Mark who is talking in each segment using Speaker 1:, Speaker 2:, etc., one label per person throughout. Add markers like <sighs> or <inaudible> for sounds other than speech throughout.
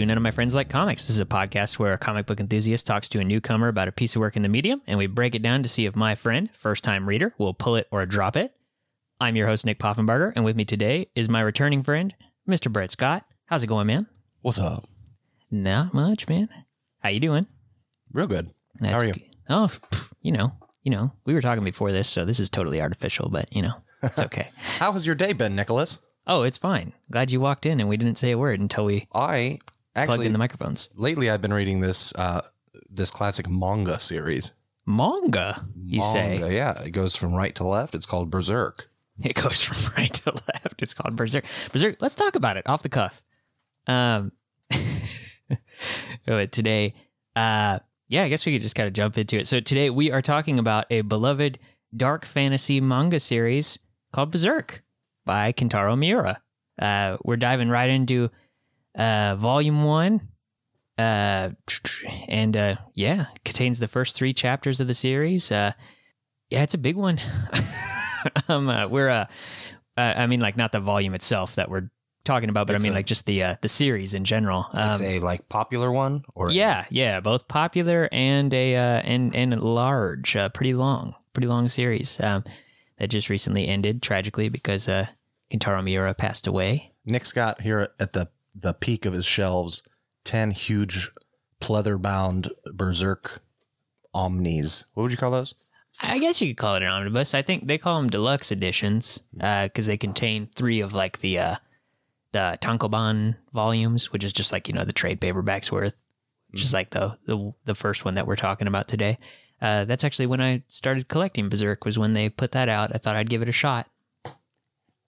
Speaker 1: to None of My Friends Like Comics. This is a podcast where a comic book enthusiast talks to a newcomer about a piece of work in the medium, and we break it down to see if my friend, first time reader, will pull it or drop it. I'm your host, Nick Poffenbarger, and with me today is my returning friend, Mr. Brett Scott. How's it going, man?
Speaker 2: What's up?
Speaker 1: Not much, man. How you doing?
Speaker 2: Real good.
Speaker 1: That's
Speaker 2: How are you?
Speaker 1: g- Oh, pff, you know, you know, we were talking before this, so this is totally artificial, but you know, it's <laughs> okay.
Speaker 2: How has your day been, Nicholas?
Speaker 1: oh, it's fine. Glad you walked in and we didn't say a word until we
Speaker 2: I
Speaker 1: plugged in the microphones.
Speaker 2: lately I've been reading this uh this classic manga series.
Speaker 1: Manga, you say?
Speaker 2: Yeah, it goes from right to left. It's called Berserk.
Speaker 1: It goes <laughs> from right to left. It's called Berserk. Berserk. Let's talk about it off the cuff. Um, <laughs> today, uh, yeah, I guess we could just kind of jump into it. So today we are talking about a beloved dark fantasy manga series called Berserk by Kentaro Miura. Uh, we're diving right into uh, volume one. Uh, and uh, yeah, contains the first three chapters of the series. Uh, yeah, it's a big one. <laughs> um, uh, we're uh, uh, I mean, like not the volume itself that we're talking about, but
Speaker 2: It's
Speaker 1: I mean,
Speaker 2: a-
Speaker 1: like just the uh, the series in general. Um,
Speaker 2: It's a like popular one, or
Speaker 1: yeah, yeah, both popular and a uh, and and large, uh, pretty long, pretty long series um, that just recently ended tragically because uh, Kentaro Miura passed away.
Speaker 2: Nick Scott here at the the peak of his shelves ten huge pleather bound Berserk omnis. What would you call those?
Speaker 1: I guess you could call it an omnibus. I think they call them deluxe editions because they contain three of like the uh, the Tankobon volumes, which is just like you know the trade paperbacks worth, which is like the the the first one that we're talking about today. Uh, that's actually when I started collecting Berserk. Was when they put that out. I thought I'd give it a shot.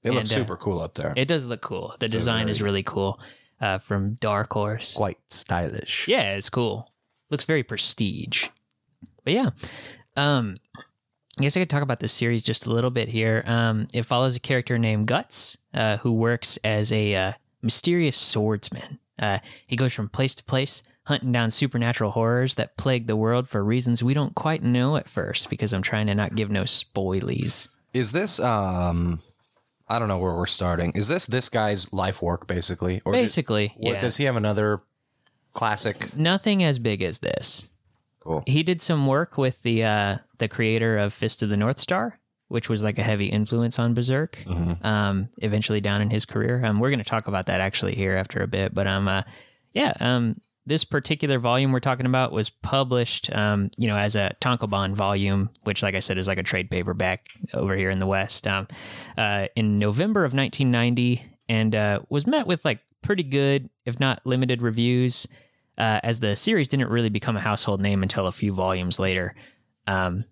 Speaker 2: It looks
Speaker 1: And, uh,
Speaker 2: super cool up there.
Speaker 1: It does look cool. The design is really cool. Uh, from Dark Horse.
Speaker 2: Quite stylish.
Speaker 1: Yeah, it's cool. Looks very prestige. But yeah, um, I guess I could talk about this series just a little bit here. Um, it follows a character named Guts, uh, who works as a uh, mysterious swordsman. Uh, he goes from place to place, hunting down supernatural horrors that plague the world for reasons we don't quite know at first. Because I'm trying to not give no spoilies.
Speaker 2: Is this um? I don't know where we're starting. Is this this guy's life work basically, or
Speaker 1: Basically,
Speaker 2: or
Speaker 1: yeah.
Speaker 2: does he have another classic?
Speaker 1: Nothing as big as this.
Speaker 2: Cool.
Speaker 1: he did some work with the uh, the creator of Fist of the North Star, which was like a heavy influence on Berserk. Um, eventually down in his career, um, we're going to talk about that actually here after a bit. But um, uh, yeah, um, this particular volume we're talking about was published, um, you know, as a Tankobon volume, which, like I said, is like a trade paperback over here in the West, um, uh, in November of 1990, and uh, was met with like pretty good, if not limited, reviews uh, as the series didn't really become a household name until a few volumes later, um,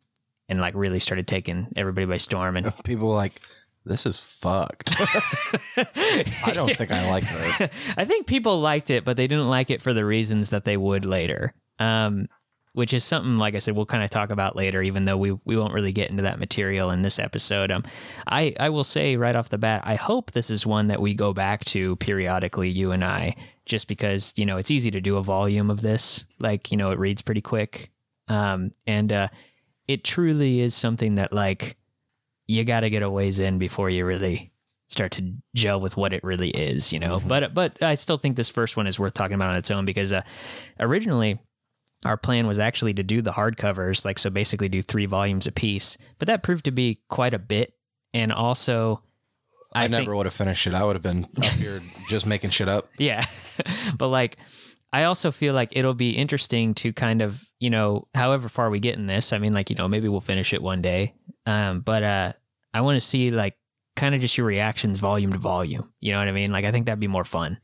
Speaker 1: and like really started taking everybody by storm. And <laughs>
Speaker 2: People were like, this is fucked. <laughs> I don't think I like this. <laughs>
Speaker 1: I think people liked it, but they didn't like it for the reasons that they would later. Um, which is something, like I said, we'll kind of talk about later, even though we, we won't really get into that material in this episode. Um, I, I will say right off the bat, I hope this is one that we go back to periodically, you and I, just because, you know, it's easy to do a volume of this. Like, you know, it reads pretty quick. Um, and uh, it truly is something that, like, you got to get a ways in before you really start to gel with what it really is, you know. But but I still think this first one is worth talking about on its own because uh, originally our plan was actually to do the hardcovers, like so basically do three volumes a piece. But that proved to be quite a bit, and also
Speaker 2: I,
Speaker 1: I
Speaker 2: never
Speaker 1: think-
Speaker 2: would have finished it. I would have been up here <laughs> just making shit up.
Speaker 1: yeah, <laughs> but like. I also feel like it'll be interesting to kind of, you know, however far we get in this. I mean, like, you know, maybe we'll finish it one day. Um, but uh, I want to see like kind of just your reactions volume to volume. You know what I mean? Like, I think that'd be more fun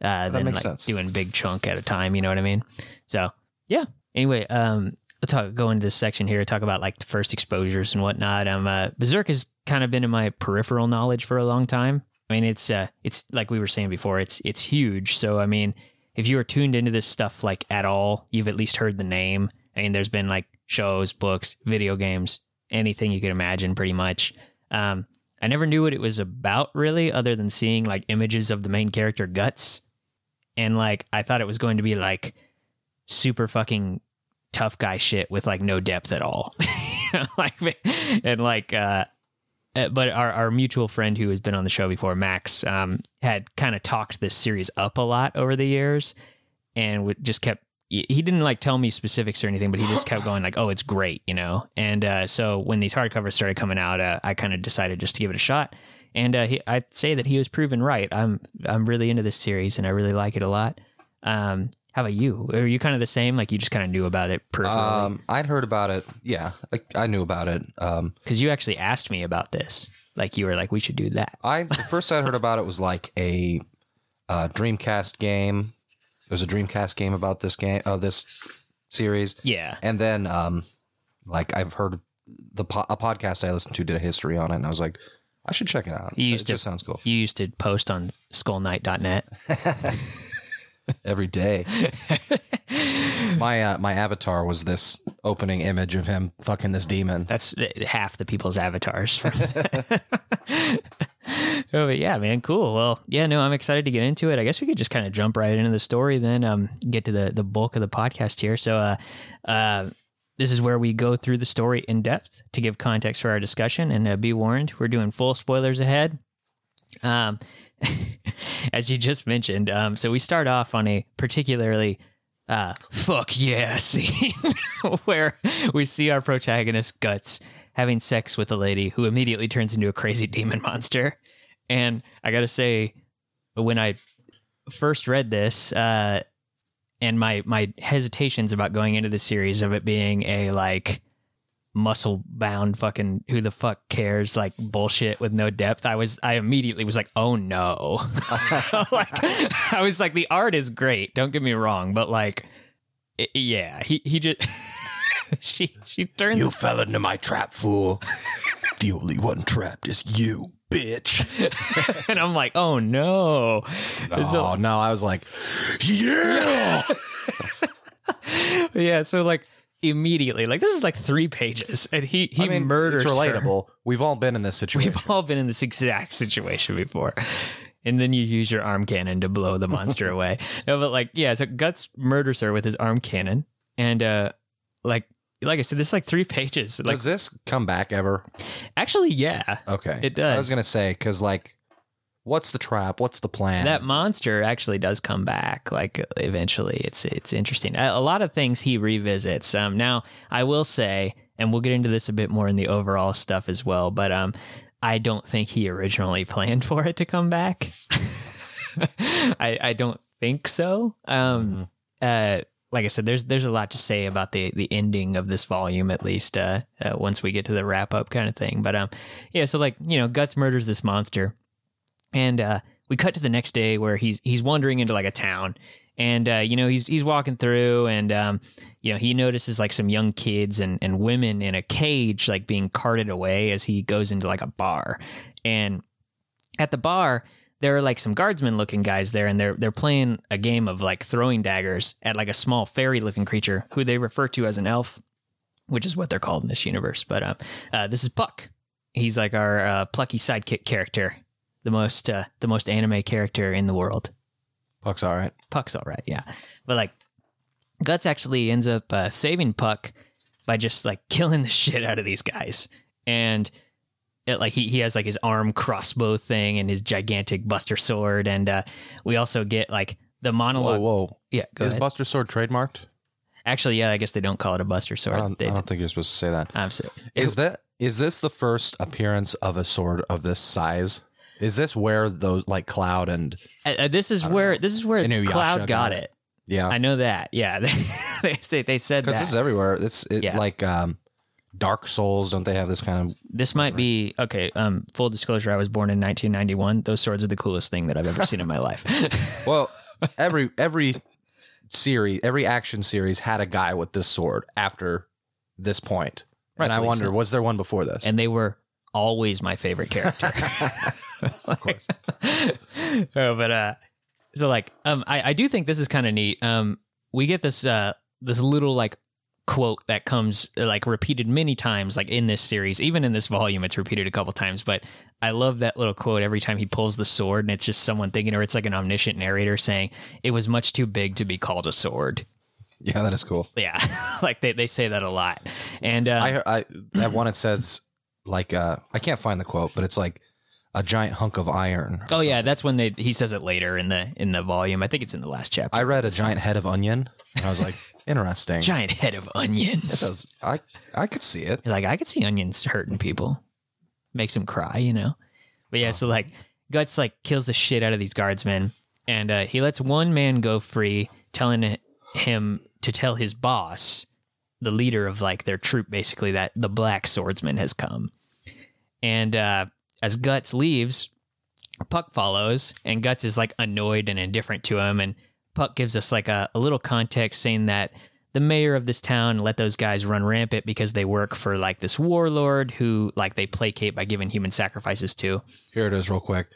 Speaker 1: uh, than like
Speaker 2: sense.
Speaker 1: doing big chunk at a time. You know what I mean? So yeah. Anyway, um, let's talk, go into this section here. Talk about like the first exposures and whatnot. Um, uh, Berserk has kind of been in my peripheral knowledge for a long time. I mean, it's uh, it's like we were saying before. It's it's huge. So I mean, if you are tuned into this stuff like at all, you've at least heard the name. I mean, there's been like shows, books, video games, anything you could imagine, pretty much. Um, I never knew what it was about really, other than seeing like images of the main character guts, and like I thought it was going to be like super fucking tough guy shit with like no depth at all. <laughs> like and like uh uh, but our, our mutual friend who has been on the show before, Max, um, had kind of talked this series up a lot over the years, and just kept. He didn't like tell me specifics or anything, but he just kept going like, "Oh, it's great," you know. And uh, so when these hardcovers started coming out, uh, I kind of decided just to give it a shot. And uh, he, I'd say that he was proven right. I'm I'm really into this series, and I really like it a lot. Um, how about you? Are you kind of the same? Like you just kind of knew about it peripherally?
Speaker 2: Um, I'd heard about it. Yeah, I, I knew about it. Um,
Speaker 1: Because you actually asked me about this. Like you were like, we should do that.
Speaker 2: I the first I heard <laughs> about it was like a, uh Dreamcast game. There's a Dreamcast game about this game, uh, this series,
Speaker 1: Yeah.
Speaker 2: and then um, like I've heard the po- a podcast I listened to did a history on it, and I was like, I should check it out.
Speaker 1: You
Speaker 2: So
Speaker 1: used
Speaker 2: it
Speaker 1: to-
Speaker 2: just sounds cool
Speaker 1: You used to post on skullknight.net. <laughs>
Speaker 2: every day. <laughs> my uh, my avatar was this opening image of him fucking this demon.
Speaker 1: That's half the people's avatars. <laughs> oh, yeah, man, cool. Well, yeah, no, I'm excited to get into it. I guess we could just kind of jump right into the story, then um, get to the the bulk of the podcast here. So, uh, uh, this is where we go through the story in depth to give context for our discussion. And uh, be warned, we're doing full spoilers ahead. Um, <laughs> as you just mentioned, um, so we start off on a particularly uh, fuck yeah <laughs> scene where we see our protagonist guts having sex with a lady who immediately turns into a crazy demon monster. And I gotta say, when I first read this, uh, and my my hesitations about going into the series of it being a like muscle bound fucking who the fuck cares like bullshit with no depth i was i immediately was like oh no <laughs> like i was like the art is great don't get me wrong but like i- yeah he he just <laughs> she she turns
Speaker 2: You fell into my trap, fool. the only one trapped is you, bitch. <laughs>
Speaker 1: and i'm like oh no
Speaker 2: Oh no, I was like, yeah. <laughs>
Speaker 1: yeah so like immediately like this is like three pages and he he
Speaker 2: I mean,
Speaker 1: murders
Speaker 2: it's
Speaker 1: her.
Speaker 2: relatable. We've all been in this <laughs> situation.
Speaker 1: We've all been in this exact situation before. And then you use your arm cannon to blow the monster away. No, but like, yeah, so Guts murders her with his arm cannon. And uh like like I said, this is like three pages. Like
Speaker 2: Does this come back ever?
Speaker 1: actually, yeah.
Speaker 2: Okay,
Speaker 1: It does.
Speaker 2: I was gonna say because like, what's the trap? What's the plan?
Speaker 1: That monster actually does come back. Like eventually, it's it's interesting. A, a lot of things he revisits. Um, now I will say, and we'll get into this a bit more in the overall stuff as well. But um, I don't think he originally <laughs> planned for it to come back. <laughs> I I don't think so. Um, uh, like I said, there's there's a lot to say about the the ending of this volume. At least uh, uh once we get to the wrap up kind of thing. But um, yeah. So like you know, Guts murders this monster and uh, we cut to the next day where he's he's wandering into like a town and uh, you know he's he's walking through and um, you know he notices like some young kids and, and women in a cage like being carted away as he goes into like a bar and at the bar there are like some guardsmen looking guys there and they're they're playing a game of like throwing daggers at like a small fairy looking creature who they refer to as an elf which is what they're called in this universe but uh, uh, this is puck he's like our uh, plucky sidekick character the most uh, the most anime character in the world.
Speaker 2: Puck's all right.
Speaker 1: Puck's all right, yeah, but like Guts actually ends up uh, saving Puck by just like <laughs> killing the shit out of these guys, and it, like he he has like his arm crossbow thing and his gigantic Buster sword, and uh, we also get like the
Speaker 2: Whoa,
Speaker 1: monologue.
Speaker 2: whoa.
Speaker 1: Yeah, go
Speaker 2: Is
Speaker 1: ahead.
Speaker 2: Buster Sword trademarked?
Speaker 1: actually, yeah, I guess they don't call it a Buster
Speaker 2: I
Speaker 1: sword.
Speaker 2: don't, I
Speaker 1: do.
Speaker 2: don't think you're supposed to say that.
Speaker 1: Absolutely.
Speaker 2: Is that is this the first appearance of a sword of this size? Is this where those like Cloud and
Speaker 1: Uh, uh, this is where this is where Cloud got
Speaker 2: got
Speaker 1: it.
Speaker 2: it. yeah?
Speaker 1: I know that. Yeah, they <laughs> they, they said that.
Speaker 2: Because this is everywhere. It's it,
Speaker 1: Yeah.
Speaker 2: like um, Dark Souls. Don't they have this kind of?
Speaker 1: This might be okay. Um, full disclosure: I was born in 1991. Those swords are the coolest thing that I've ever seen in my life. <laughs>
Speaker 2: Well, every every series, every action series had a guy with this sword after this point. and I wonder,
Speaker 1: so.
Speaker 2: was there one before this?
Speaker 1: and they were always my favorite character. <laughs> <laughs> of course. oh, but uh, so like, um, I, I do think this is kind of neat. Um, we get this uh this little like quote that comes uh, like repeated many times like in this series. Even in this volume it's repeated a couple times but i love that little quote every time he pulls the sword and it's just someone thinking or it's like an omniscient narrator saying it was much too big to be called a sword.
Speaker 2: Yeah, that is cool.
Speaker 1: yeah <laughs> like they, they say that a lot. And uh,
Speaker 2: I I that one it says like uh, I can't find the quote, but it's like a giant hunk of iron.
Speaker 1: Oh yeah, that's when they he says it later in the in the volume. I think it's in the last chapter.
Speaker 2: I read a giant head of onion, and I was like, <laughs> interesting.
Speaker 1: Giant head of onions.
Speaker 2: It does- I I could see it.
Speaker 1: You're like, I could see onions hurting people. Makes them cry, you know? But yeah, so like Guts like kills the shit out of these guardsmen and uh, he lets one man go free, telling him to tell his boss, the leader of like their troop, basically, that the black swordsman has come. And uh, as Guts leaves, Puck follows, and Guts is like annoyed and indifferent to him. And Puck gives us like a, a little context saying that the mayor of this town let those guys run rampant because they work for like this warlord who like they placate by giving human sacrifices to.
Speaker 2: Here it is, real quick.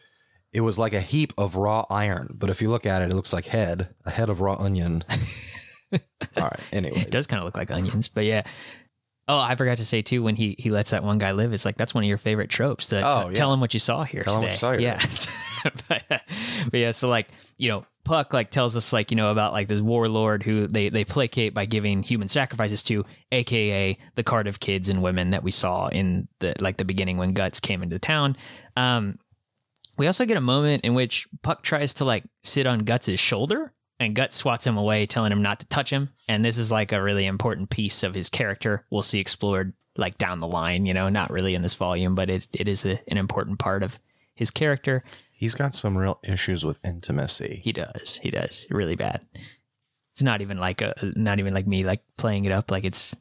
Speaker 2: It was like a heap of raw iron, but if you look at it, it looks like head, a head of raw onion. <laughs> All right. Anyway,
Speaker 1: It does kind of look like onions, but yeah. Oh, I forgot to say too when he he lets that one guy live. It's like that's one of your favorite tropes. To,
Speaker 2: Oh,
Speaker 1: to
Speaker 2: yeah.
Speaker 1: tell him what you saw here.
Speaker 2: Tell him
Speaker 1: today.
Speaker 2: what you saw here.
Speaker 1: Yeah, <laughs> but, but yeah. So like you know, Puck like tells us like you know about like this warlord who they they placate by giving human sacrifices to, aka the carted off kids and women that we saw in the like the beginning when Guts came into town. Um, we also get a moment in which Puck tries to like sit on Guts' shoulder and Gut swats him away, telling him not to touch him. And this is like a really important piece of his character. We'll see explored like down the line, you know, not really in this volume, but it, it is a, an important part of his character.
Speaker 2: he's got some real issues with intimacy.
Speaker 1: He does. He does. Really bad. It's not even like a not even like me like playing it up like it's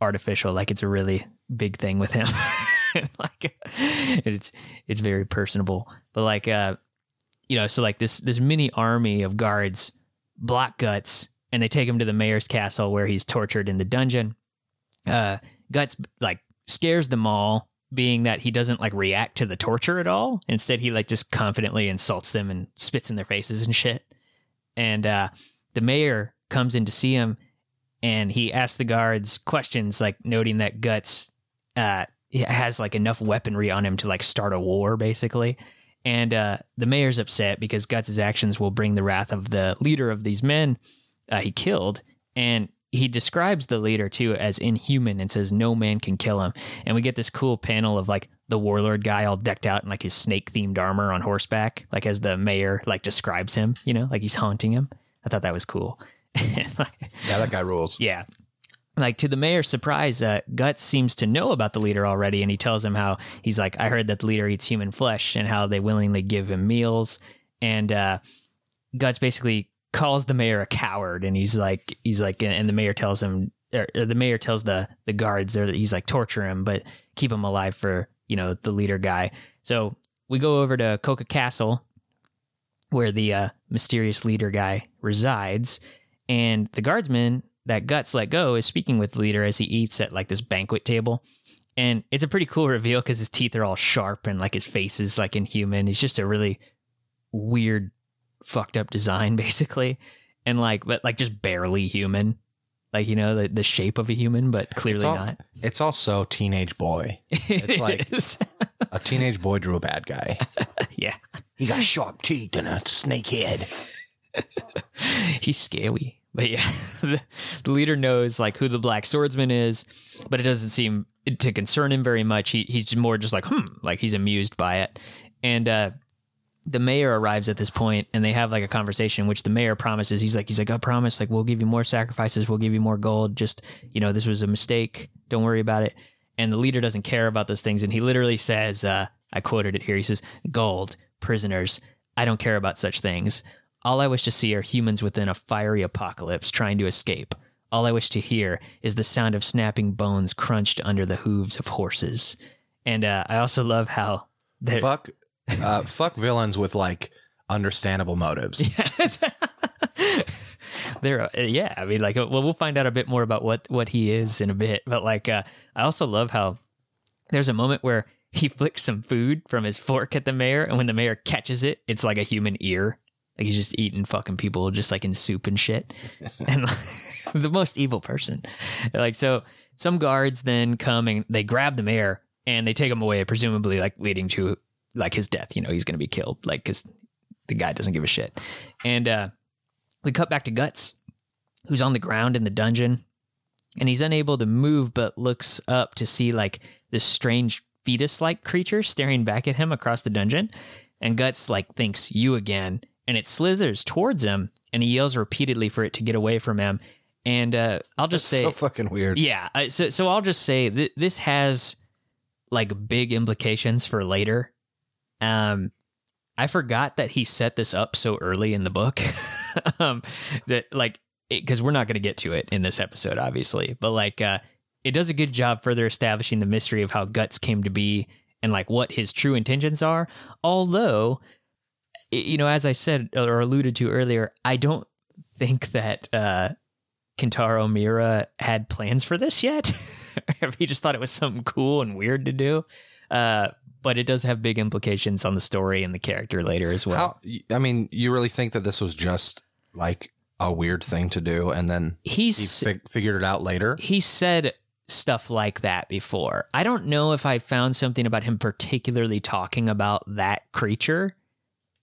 Speaker 1: artificial, like it's a really big thing with him. <laughs> like it's it's very personable. But like uh you know, so like this this mini army of guards block Guts and they take him to the mayor's castle where he's tortured in the dungeon. Uh Guts like scares them all being that he doesn't like react to the torture at all. Instead, he like just confidently insults them and spits in their faces and shit. And uh, the mayor comes in to see him, and he asks the guards questions, like noting that Guts uh, has like enough weaponry on him to like start a war, basically. And uh, the mayor's upset because Guts' actions will bring the wrath of the leader of these men uh, he killed, and he describes the leader too as inhuman and says no man can kill him. And we get this cool panel of like the warlord guy all decked out in like his snake themed armor on horseback, like as the mayor like describes him, you know, like he's haunting him. I thought that was cool. <laughs>
Speaker 2: Yeah, that guy rules.
Speaker 1: yeah. Like to the mayor's surprise, uh, Guts seems to know about the leader already, and he tells him how he's like, I heard that the leader eats human flesh, and how they willingly give him meals. And uh, Guts basically calls the mayor a coward, and he's like, he's like, and the mayor tells him, or, or the mayor tells the the guards there that he's like torture him, but keep him alive for you know the leader guy. So we go over to Koka Castle, where the uh, mysterious leader guy resides, and the guardsman that Guts let go is speaking with the leader as he eats at like this banquet table. And it's a pretty cool reveal because his teeth are all sharp and like his face is like inhuman. He's just a really weird, fucked up design, <laughs> basically. And like, but like just barely human. Like, you know, the, the shape of a human, but clearly
Speaker 2: It's all,
Speaker 1: not.
Speaker 2: it's also teenage boy. It's <laughs> like-. A teenage boy drew a bad guy. <laughs>
Speaker 1: yeah,
Speaker 2: He got sharp teeth and a snake head.
Speaker 1: he's scary. But yeah, <laughs> the, leader knows like who the black swordsman is, but it doesn't seem to concern him very much. He he's more just like hmm, like he's amused by it. And uh, the mayor arrives at this point, and they have like a conversation, which the mayor promises. He's like he's like I promise, like we'll give you more sacrifices, we'll give you more gold. Just you know, this was a mistake. Don't worry about it. And the leader doesn't care about those things, and he literally says, uh, I quoted it here. He says, "Gold, prisoners. I don't care about such things." All I wish to see are humans within a fiery apocalypse trying to escape. All I wish to hear is the sound of snapping bones crunched under the hooves of horses. And uh, I also love how they're-
Speaker 2: Fuck, uh, <laughs> fuck villains with like understandable motives. <laughs>
Speaker 1: they're uh, yeah. I mean, like, well, we'll find out a bit more about what what he is in a bit. But like, uh, I also love how there's a moment where he flicks some food from his fork at the mayor, and when the mayor catches it, it's like a human ear. Like he's just eating fucking people, just like in soup and shit. <laughs> and <laughs> the most evil person. Like so, some guards then come and they grab the mayor and they take him away, presumably like leading to like his death. You know, he's gonna be killed, like because the guy doesn't give a shit. And uh, we cut back to Guts, who's on the ground in the dungeon, and he's unable to move, but looks up to see like this strange fetus like creature staring back at him across the dungeon. And Guts like thinks you again, and it slithers towards him, and he yells repeatedly for it to get away from him. And uh, I'll just say,
Speaker 2: so fucking weird.
Speaker 1: yeah. uh, So so I'll just say th- this has like big implications for later. Um, I forgot that he set this up so early in the book. <laughs> um, that like because we're not going to get to it in this episode, obviously, but like uh, it does a good job further establishing the mystery of how Guts came to be and like what his true intentions are. Although, you know, as I said or alluded to earlier, I don't think that uh, Kentaro Miura had plans for this yet. <laughs> he just thought it was something cool and weird to do. Uh, but it does have big implications on the story and the character later as well.
Speaker 2: How? I mean, you really think that this was just like a weird thing to do, and then he
Speaker 1: He's
Speaker 2: fig- figured it out later?
Speaker 1: he said stuff like that before. I don't know if I found something about him particularly talking about that creature,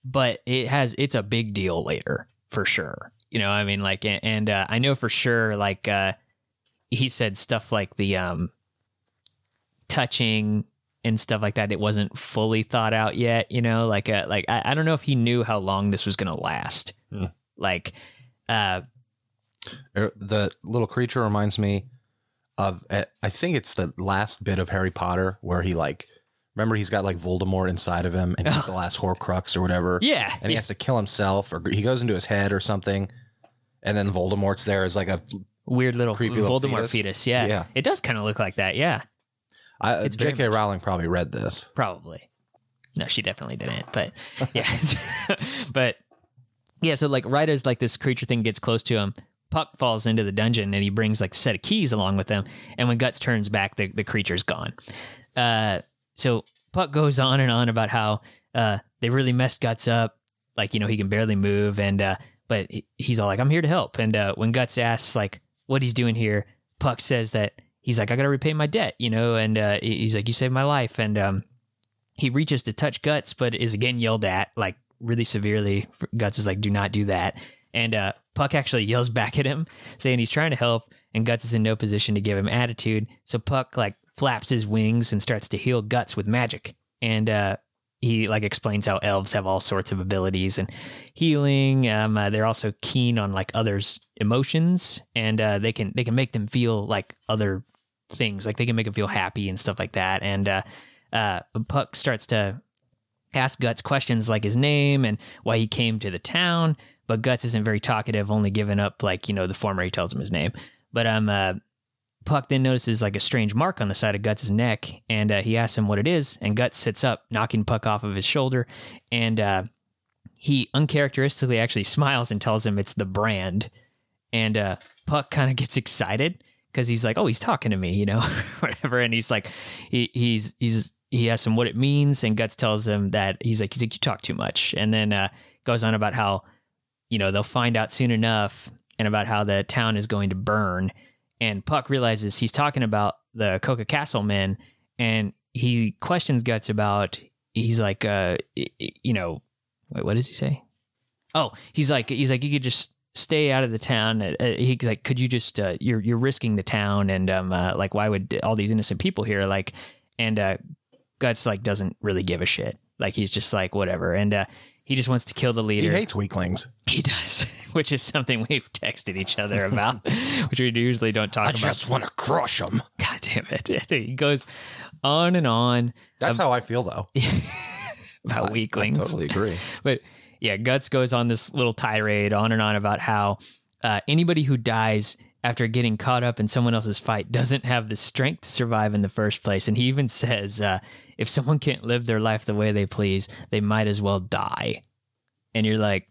Speaker 1: but it has it's a big deal later for sure. You know, I mean, like, and, and uh, I know for sure, like, uh, he said stuff like the um, touching and stuff like that. It wasn't fully thought out yet. You know, like, uh, like I, I don't know if he knew how long this was gonna last.
Speaker 2: Hmm.
Speaker 1: Like, uh,
Speaker 2: Er, The little creature reminds me of eh, I think it's the last bit of Harry Potter where he like remember he's got like Voldemort inside of him and he's the <laughs> last Horcrux or whatever.
Speaker 1: yeah,
Speaker 2: and he has to kill himself or he goes into his head or something and then voldemort's there as like a
Speaker 1: weird little
Speaker 2: Creepy little
Speaker 1: Voldemort fetus.
Speaker 2: fetus.
Speaker 1: Yeah.
Speaker 2: Yeah.
Speaker 1: it does kind of look like that. Yeah,
Speaker 2: I,
Speaker 1: It's
Speaker 2: jk rowling probably read this
Speaker 1: probably. No, she definitely didn't. But <laughs> yeah, <laughs> but yeah. So like, right as like this creature thing gets close to him, Puck falls into the dungeon and he brings like a set of keys along with him. And when Guts turns back, the the creature's gone. Uh, so Puck goes on and on about how uh they really messed Guts up. Like you know he can barely move and uh, but he's all like, I'm here to help. And uh, when Guts asks like what he's doing here, Puck says that he's like, I gotta repay my debt, you know, and uh, he's like, you saved my life, and um, he reaches to touch Guts, but is again yelled at like really severely. Guts is like, do not do that, and uh, Puck actually yells <laughs> back at him, saying he's trying to help, and Guts is in no position to give him attitude. So Puck like flaps his wings and starts to heal Guts with magic, and uh, he like explains how elves have all sorts of abilities and healing. Um, uh, they're also keen on like others' emotions, and uh, they can they can make them feel like other things. Like they can make them feel happy and stuff like that. And uh, uh, Puck starts to ask Guts questions like his name and why he came to the town. But Guts isn't very talkative, only giving up like you know the former he tells him his name. But um, uh, Puck then notices like a strange mark on the side of Guts' neck, and uh, he asks him what it is. And Guts sits up, knocking Puck off of his shoulder, and uh, he uncharacteristically actually <laughs> smiles and tells him it's the brand. And uh, Puck kind of gets excited because he's like, "Oh, he's talking to me," you know, <laughs> whatever. And he's like, he, he's he's he asks him what it means, and Guts tells him that he's like, he's like, you talk too much, and then uh, goes on about how you know they'll find out soon enough, and about how the town is going to burn. And Puck realizes he's talking about the Koka Castle men, and he questions Guts about. He's like, uh, you know, wait, what does he say? Oh, he's like, he's like, you could just stay out of the town. Uh, uh, he's like, could you just, uh, you're you're risking the town, and um, uh, like, why would all these innocent people here like, and uh, Guts like doesn't really give a shit. Like he's just like whatever, and uh, he just wants to kill the leader.
Speaker 2: he hates weaklings
Speaker 1: He does, <laughs> which is something we've texted each other about, <laughs> which we usually don't talk about.
Speaker 2: I just want to crush him
Speaker 1: God damn it! <laughs> He goes on and on
Speaker 2: that's how i feel though
Speaker 1: about
Speaker 2: I
Speaker 1: weaklings.
Speaker 2: totally agree
Speaker 1: But yeah, Guts goes on this little tirade on and on about how uh, anybody who dies after getting caught up in someone else's fight doesn't have the strength to survive in the first place. And he even says, uh, if someone can't live their life the way they please, they might as well die. And you're like,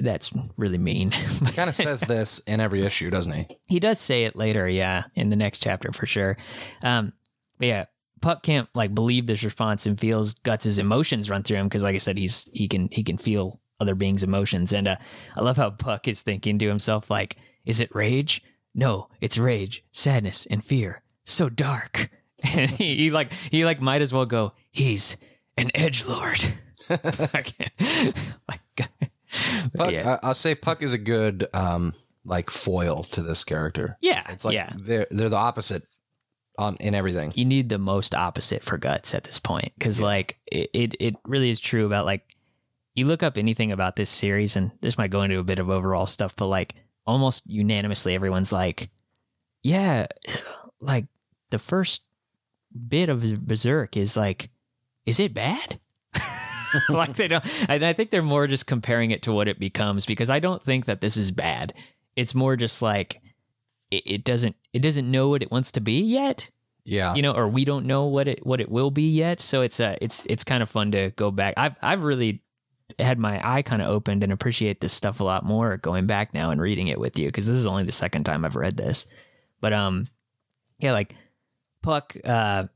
Speaker 1: that's really mean.
Speaker 2: he kind of says <laughs> this in every issue doesn't he
Speaker 1: He does say it later, yeah, in the next chapter for sure. Um, but yeah, Puck can't like believe this response and feels Guts' emotions run through him because, like I said, he's he can he can feel other beings' emotions, and uh, I love how Puck is thinking to himself like, "Is it rage? No, it's rage, sadness, and fear. So dark." <laughs> And he, he like he like might as well go. He's an edge lord. <laughs> like, <laughs>
Speaker 2: Puck,
Speaker 1: yeah,
Speaker 2: I, i'll say puck is a good um like foil to this character
Speaker 1: yeah,
Speaker 2: it's like
Speaker 1: yeah.
Speaker 2: they're they're the opposite on in everything.
Speaker 1: you need the most opposite for guts at this point because like it, it it really is true about like you look up anything about this series and this might go into a bit of overall stuff but like almost unanimously everyone's like yeah <sighs> like the first bit of berserk is like is it bad <laughs> like they don't and i think they're more just comparing it to what it becomes because i don't think that this is bad it's more just like it, it doesn't it doesn't know what it wants to be yet
Speaker 2: Yeah.
Speaker 1: you know, or we don't know what it what it will be yet. So it's uh it's it's kind of fun to go back. I've I've really had my eye kind of opened and appreciate this stuff a lot more going back now and reading it with you because this is only the second time I've read this. But um, yeah, like Puck uh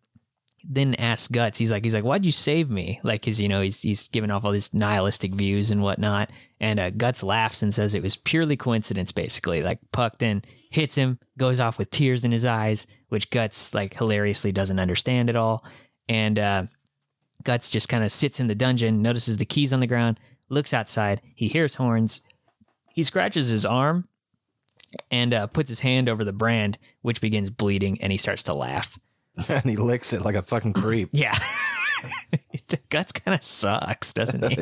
Speaker 1: then asks Guts. He's like he's like why'd you save me? Like cause you know he's he's giving off all these nihilistic views and whatnot. And uh, Guts laughs and says it was purely coincidence, basically. Like Puck then hits him, goes off with tears in his eyes, which Guts like hilariously doesn't understand at all. And uh, Guts just kind of sits in the dungeon, notices the keys on the ground, looks outside. He hears horns. He scratches his arm and uh, puts his hand over the brand, which begins bleeding, and he starts to laugh. <laughs>
Speaker 2: and he licks it like a fucking creep. <laughs>
Speaker 1: Yeah. <laughs> Guts kind of sucks, doesn't he?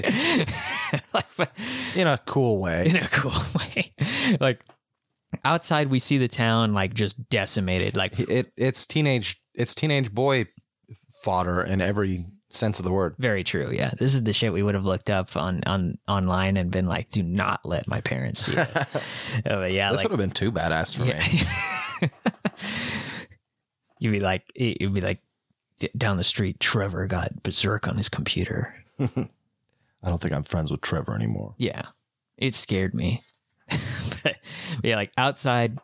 Speaker 1: like,
Speaker 2: In a cool way.
Speaker 1: in a cool way. Like outside, we see the town like just decimated. Like
Speaker 2: It it's teenage it's teenage boy fodder in every sense of the word.
Speaker 1: very true. Yeah, this is the shit we would have looked up on on online and been like, do not let my parents see this. <laughs> oh, yeah,
Speaker 2: This
Speaker 1: like
Speaker 2: would have been too badass for me. <laughs>
Speaker 1: you'd be like, you'd be like down the street. Trevor got berserk on his computer. <laughs>
Speaker 2: I don't think I'm friends with Trevor anymore.
Speaker 1: Yeah, it scared me. but, but yeah, like outside,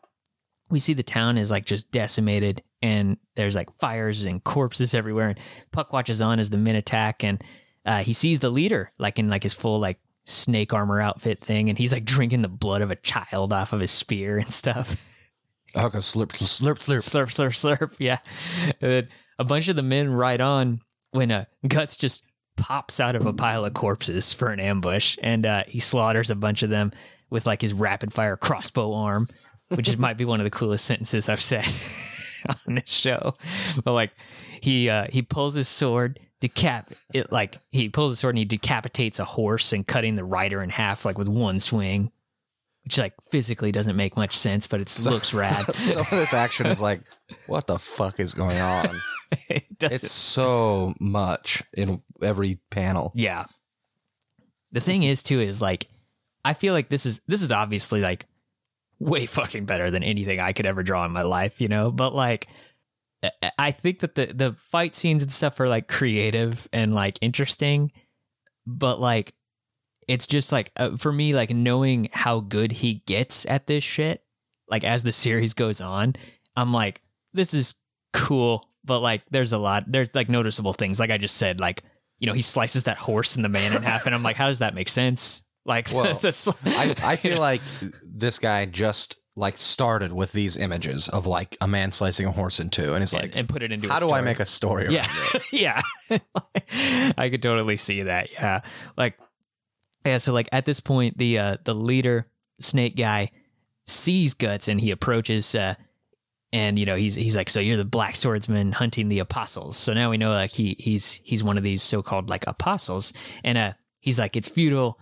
Speaker 1: we see the town is like just decimated, and there's like fires and corpses everywhere. And Puck watches on as the men attack, and uh, he sees the leader like in like his full like snake armor outfit thing, and he's like drinking the blood of a child off of his spear and stuff. <laughs>
Speaker 2: Oh, go slurp, slurp, slurp.
Speaker 1: slurp, slurp, slurp. Yeah. And then a bunch of the men ride on when uh, Guts just pops out of a pile of corpses for an ambush and uh, he slaughters a bunch of them with like his rapid fire crossbow arm, which is, might be one of the coolest sentences I've said <laughs> <laughs> on this show. But like he uh, he pulls his sword, decap it like he pulls his sword and he decapitates a horse and cutting the rider in half like with one swing. Which like physically doesn't make much sense, but it looks <laughs> rad.
Speaker 2: Some of this action is like, what the fuck is going on? <laughs>
Speaker 1: it
Speaker 2: It's so much in every panel.
Speaker 1: Yeah. The thing is too is like I feel like this is this is obviously like way fucking better than anything I could ever draw in my life, you know? But like I- think that the the fight scenes and stuff are like creative and like interesting, but like it's just like uh, for me like knowing how good he gets at this shit like as the series goes on, I'm like this is cool, but like there's a lot there's like noticeable things like I just said like you know, he slices that horse and the man in half, and I'm like, how does that make sense? Like, <laughs>
Speaker 2: Well,
Speaker 1: the sl-
Speaker 2: I, I <laughs> feel like this guy just like started with these images of like a man slicing a horse in two, and he's
Speaker 1: and,
Speaker 2: like,
Speaker 1: and put it into.
Speaker 2: how do I make a story? around
Speaker 1: Yeah,
Speaker 2: this? <laughs>
Speaker 1: yeah. I could totally see that. Yeah, like, yeah. So like at this point, the uh the leader snake guy sees guts and he approaches. uh and you know he's he's like so you're the black swordsman hunting the apostles so now we know like he he's he's one of these so-called like apostles and uh he's like it's futile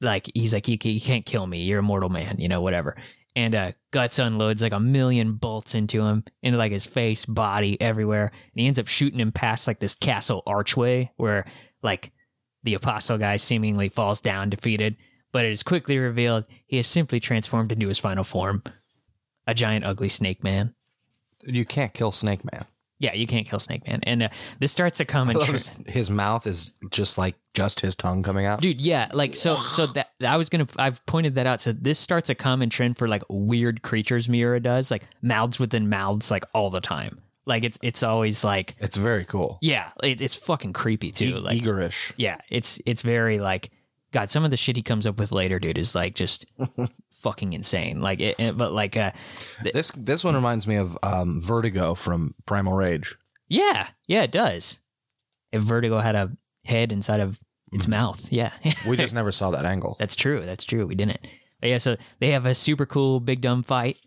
Speaker 1: like he's like you, you can't kill me. You're a mortal man you know whatever. And uh guts unloads like a million bolts into him into like his face body everywhere. And he ends up shooting him past like this castle archway where like the apostle guy seemingly falls down defeated. But it is quickly revealed he has simply transformed into his final form. A giant ugly snake man.
Speaker 2: You can't kill Snake Man.
Speaker 1: Yeah, you can't kill Snake Man. And uh, this starts a common trend.
Speaker 2: His mouth is just like just his tongue coming out.
Speaker 1: Dude, yeah, like so so that I was gonna I've pointed that out. So this starts a common trend for like weird creatures Miura does, like mouths within mouths like all the time. Like it's it's always like
Speaker 2: It's very cool.
Speaker 1: yeah, it, it's fucking creepy too.
Speaker 2: E-
Speaker 1: like
Speaker 2: Eagerish.
Speaker 1: yeah, it's it's very like God, some of the shit he comes up with later, dude, is like just <laughs> fucking insane. Like it, it- but like uh
Speaker 2: This this one reminds me of um, Vertigo from Primal Rage.
Speaker 1: yeah, yeah, it does. If Vertigo had a head inside of its mouth, <laughs> yeah.
Speaker 2: We just never saw that angle.
Speaker 1: That's true. That's true. We didn't. But yeah, so they have a super cool big dumb fight,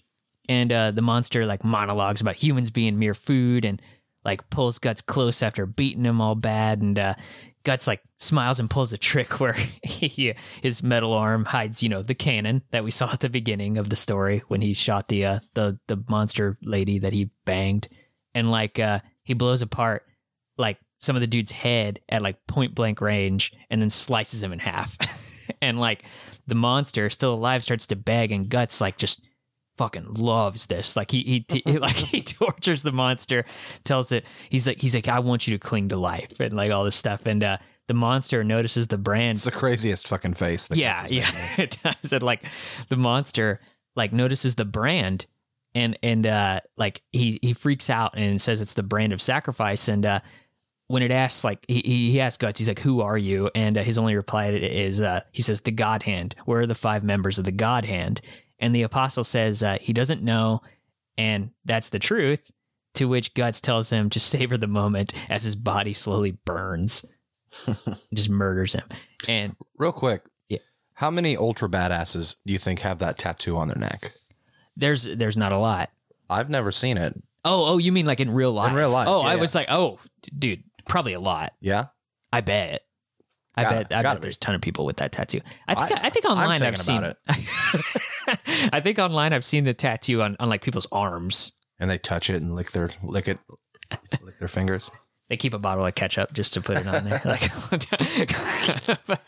Speaker 1: and uh, the monster like monologues about humans being mere food and like pulls Guts close after beating him all bad and uh, Guts like smiles and pulls a trick where <laughs> he, his metal arm hides, you know, the cannon that we saw at the beginning of the story when he shot the uh, the the monster lady that he banged, and like uh, he blows apart like some of the dude's head at like point blank range and then slices him in half, <laughs> and like the monster still alive starts to beg and Guts like just fucking loves this. Like he he, he <laughs> like he tortures the monster, tells it he's like he's like I want you to cling to life and like all this stuff. And uh, the monster notices the brand.
Speaker 2: It's the craziest fucking face. That
Speaker 1: yeah, yeah, <laughs> it does. And like the monster like notices the brand and and uh like he he freaks out and says it's the brand of sacrifice and uh when it asks like he, he he asks guts he's like who are you and uh, his only reply is uh he says the god hand where are the five members of the god hand and the apostle says uh, he doesn't know and that's the truth to which guts tells him to <laughs> savor the moment as his body slowly burns <laughs> just murders him and
Speaker 2: Real quick.
Speaker 1: Yeah.
Speaker 2: How many ultra badasses do you think have that tattoo on their neck?
Speaker 1: there's there's not a lot
Speaker 2: I've never seen it.
Speaker 1: oh oh you mean like in real life In
Speaker 2: real life,
Speaker 1: oh
Speaker 2: yeah,
Speaker 1: i
Speaker 2: yeah.
Speaker 1: was like oh dude probably a lot
Speaker 2: Yeah.
Speaker 1: I bet. I
Speaker 2: Gotta-
Speaker 1: bet. I bet
Speaker 2: be.
Speaker 1: there's a ton of people with that tattoo. I think. I,
Speaker 2: I-
Speaker 1: think online I've seen.
Speaker 2: thinking <laughs>
Speaker 1: I think online I've seen the tattoo on, on like people's arms.
Speaker 2: And they touch it and lick their lick it, lick their fingers.
Speaker 1: They keep a bottle of ketchup just to put it on there. <laughs> like, <laughs> but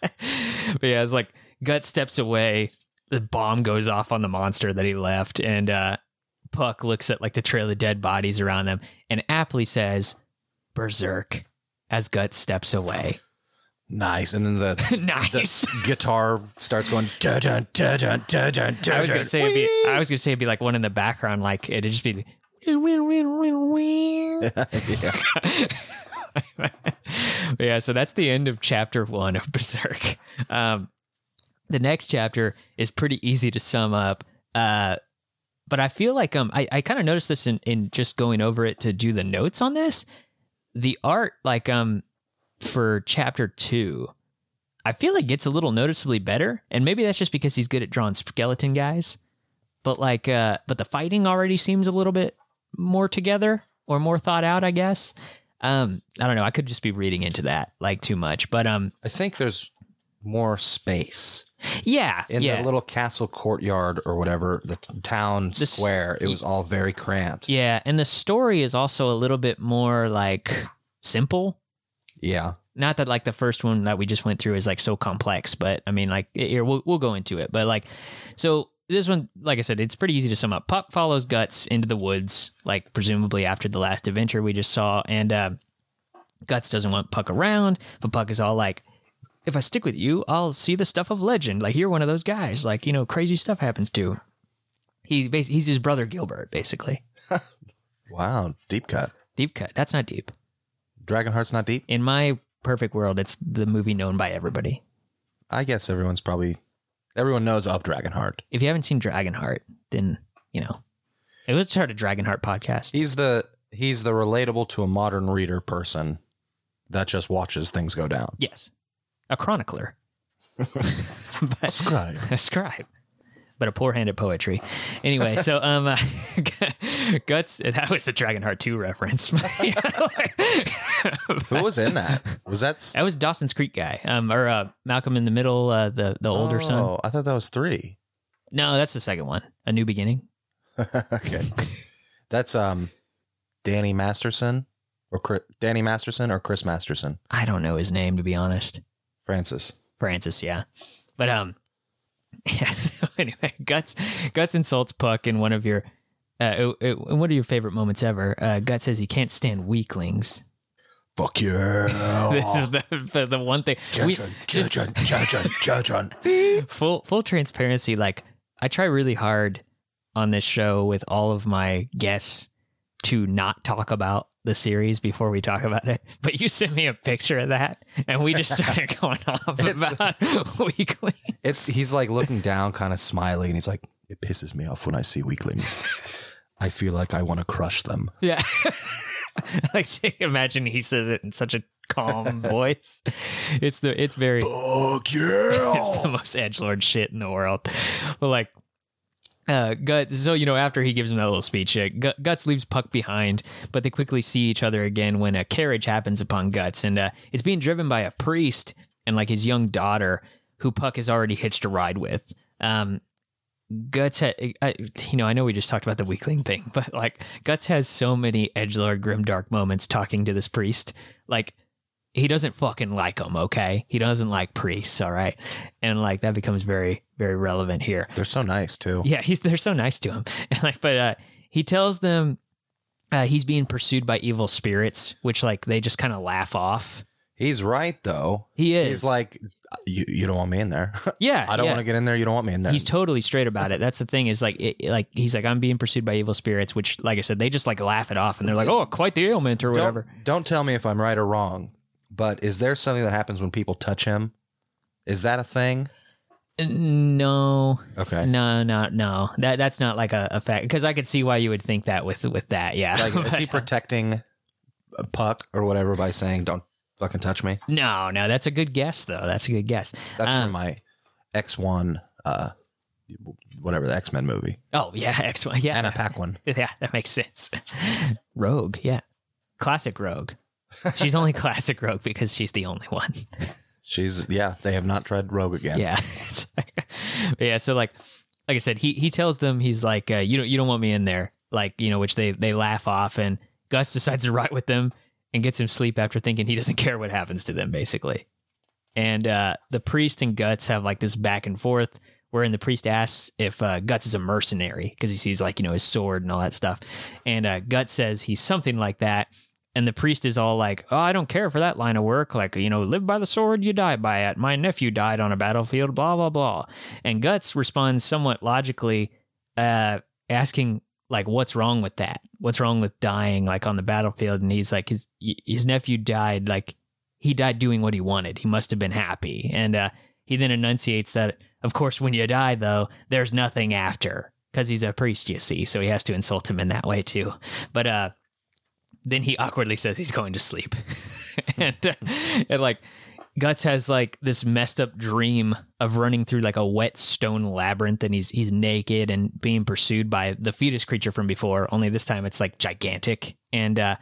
Speaker 1: yeah, it's like Gut steps away. The bomb goes off on the monster that he left, and uh, Puck looks at like the trail of dead bodies around them, and aptly says, "Berserk," as Gut steps away.
Speaker 2: Nice. And then the, <laughs> the
Speaker 1: nice.
Speaker 2: s- guitar starts going. Dun, dun, dun, dun, dun, dun,
Speaker 1: I was gonna say it'd be, I was gonna say it'd be like one in the background, like it'd just be. But <laughs> <laughs> yeah, so that's the end of chapter one of Berserk. Um, the next chapter is pretty easy to sum up, uh, but I feel like um, I, I kind of noticed this in, in just going over it to do the notes on this. The art, like um, for chapter two, I feel like gets a little noticeably better, and maybe that's just because he's good at drawing skeleton guys. But like, uh, but the fighting already seems a little bit more together or more thought out, I guess. Um, I don't know. I could just be reading into that like too much, but um,
Speaker 2: I think there's more space
Speaker 1: yeah,
Speaker 2: in
Speaker 1: yeah,
Speaker 2: the little castle courtyard or whatever the t- town
Speaker 1: s-
Speaker 2: square. It was all very cramped.
Speaker 1: yeah, and the story is also a little bit more like simple.
Speaker 2: Yeah.
Speaker 1: Not that like the first one that we just went through is like so complex, but I mean like here we'll we'll go into it. But like, so this one, like I said, it's pretty easy to sum up. Puck follows Guts into the woods, like presumably after the last adventure we just saw, and uh, Guts doesn't want Puck around, but Puck is all like, "If I stick with you, I'll see the stuff of legend. Like you're one of those guys. Like you know, crazy stuff happens to." He bas- he's his brother Gilbert, basically. <laughs>
Speaker 2: Wow. Deep cut.
Speaker 1: Deep cut. That's not deep.
Speaker 2: Dragonheart's not deep.
Speaker 1: In my perfect world, it's the movie known by everybody.
Speaker 2: I guess everyone's probably everyone knows of Dragonheart.
Speaker 1: If you haven't seen Dragonheart, then you know. It was start a Dragonheart podcast.
Speaker 2: He's the he's the relatable to a modern reader person that just watches things go down.
Speaker 1: Yes, a chronicler, <laughs> <laughs> but
Speaker 2: Scribe.
Speaker 1: a scribe, but a poor-handed poetry. Anyway, so um, uh, <laughs> guts. That was a Dragonheart two reference. <laughs>
Speaker 2: Who was in that? Was that s-
Speaker 1: that was Dawson's Creek guy, um, or uh, Malcolm in the Middle, uh, the the older son.
Speaker 2: Oh, I thought that was three.
Speaker 1: No, that's the second one. A New Beginning. <laughs>
Speaker 2: okay. That's um Danny Masterson or Chris, Danny Masterson or Chris Masterson.
Speaker 1: I don't know his name to be honest.
Speaker 2: Francis.
Speaker 1: Francis, yeah. But um <laughs> yeah, so anyway, Guts Guts insults Puck in one of your uh, in one of your favorite moments ever. Uh, Guts says he can't stand weaklings.
Speaker 2: Fuck you. <laughs>
Speaker 1: This is the, the the one thing. We, just
Speaker 2: Judging, judging, judging.
Speaker 1: full full transparency. Like I try really hard on this show with all of my guests to not talk about the series before we talk about it. <laughs> But you sent me a picture of that, and we just started <laughs> going off
Speaker 2: It's-
Speaker 1: about <laughs> weaklings.
Speaker 2: It's he's like looking down, kind of smiling, and he's like, "It pisses me off when I see weaklings. I feel like I want to crush them."
Speaker 1: Yeah. like imagine he says it in such a calm voice. It's the it's very
Speaker 2: Fuck
Speaker 1: it's the most edge lord shit in the world. But like uh, Guts. So you know, after he gives him that little speech, uh, Gu- Guts leaves Puck behind, but they quickly see each other again when a carriage happens upon Guts, and uh, it's being driven by a priest and like his young daughter, who Puck has already hitched a ride with. Um, Guts, ha- I, you know, I know we just talked about the weakling thing, <laughs> but like Guts has so many edgelord grimdark moments talking to this priest, like. He doesn't fucking like them, okay? He doesn't like priests, all right? And like that becomes very, very relevant here.
Speaker 2: They're so nice too.
Speaker 1: Yeah, he's they're so nice to him. <laughs> And like, but uh, he tells them uh, he's being pursued by evil spirits, which like they just kind of laugh off.
Speaker 2: He's right though.
Speaker 1: He is.
Speaker 2: He's like, you, you don't want me in there. <laughs>
Speaker 1: yeah,
Speaker 2: I don't
Speaker 1: yeah.
Speaker 2: want to get in there. You don't want me in there.
Speaker 1: He's totally straight about it. That's the thing is like, it, like he's like, I'm being pursued by evil spirits, which, like I said, they just like laugh it off and they're like, oh, quite the ailment or whatever.
Speaker 2: Don't, don't tell me if I'm right or wrong, but is there something that happens when people touch him? Is that a thing?
Speaker 1: No,
Speaker 2: Okay.
Speaker 1: no, no, no. That that's not like a, a fact because I could see why you would think that with with that. Yeah,
Speaker 2: Like, is <laughs> he protecting a Puck or whatever by saying, don't fucking touch me?
Speaker 1: no, no. That's a good guess though. That's a good guess.
Speaker 2: That's
Speaker 1: Um,
Speaker 2: from my X1, uh, whatever, the X Men movie.
Speaker 1: Oh yeah, X one. Yeah, and a
Speaker 2: Anna Paquin. <laughs>
Speaker 1: Yeah, that makes sense. <laughs> Rogue, yeah. Classic Rogue. <laughs> She's only classic Rogue because she's the only one.
Speaker 2: She's, yeah, they have not tried Rogue again.
Speaker 1: Yeah. <laughs> Like- yeah, so like like I said, he he tells them he's like uh, you don't you don't want me in there. Like, you know, which they they laugh off and Guts decides to ride with them and gets him sleep after thinking he doesn't <laughs> care what happens to them basically. And uh the priest and Guts have like this back and forth wherein the priest asks if uh, Guts is a mercenary because he sees like, you know, his sword and all that stuff. And uh, Guts says he's something like that. And the priest is all like, "Oh, I don't care for that line of work. Like, you know, live by the sword, you die by it. My nephew died on a battlefield. Blah blah blah." And Guts responds somewhat logically, uh, asking like, "What's wrong with that? What's wrong with dying like on the battlefield?" And he's like, "His his nephew died like he died doing what he wanted. He must have been happy." And uh, he then enunciates that, of course, when you die though, there's nothing after because he's a priest, you see. So he has to insult him in that way too. But uh then he awkwardly says he's going to sleep. <laughs> And, uh, and like guts has like this messed up dream of running through like a wet stone labyrinth and he's he's naked and being pursued by the fetus creature from before only this time it's like gigantic. And uh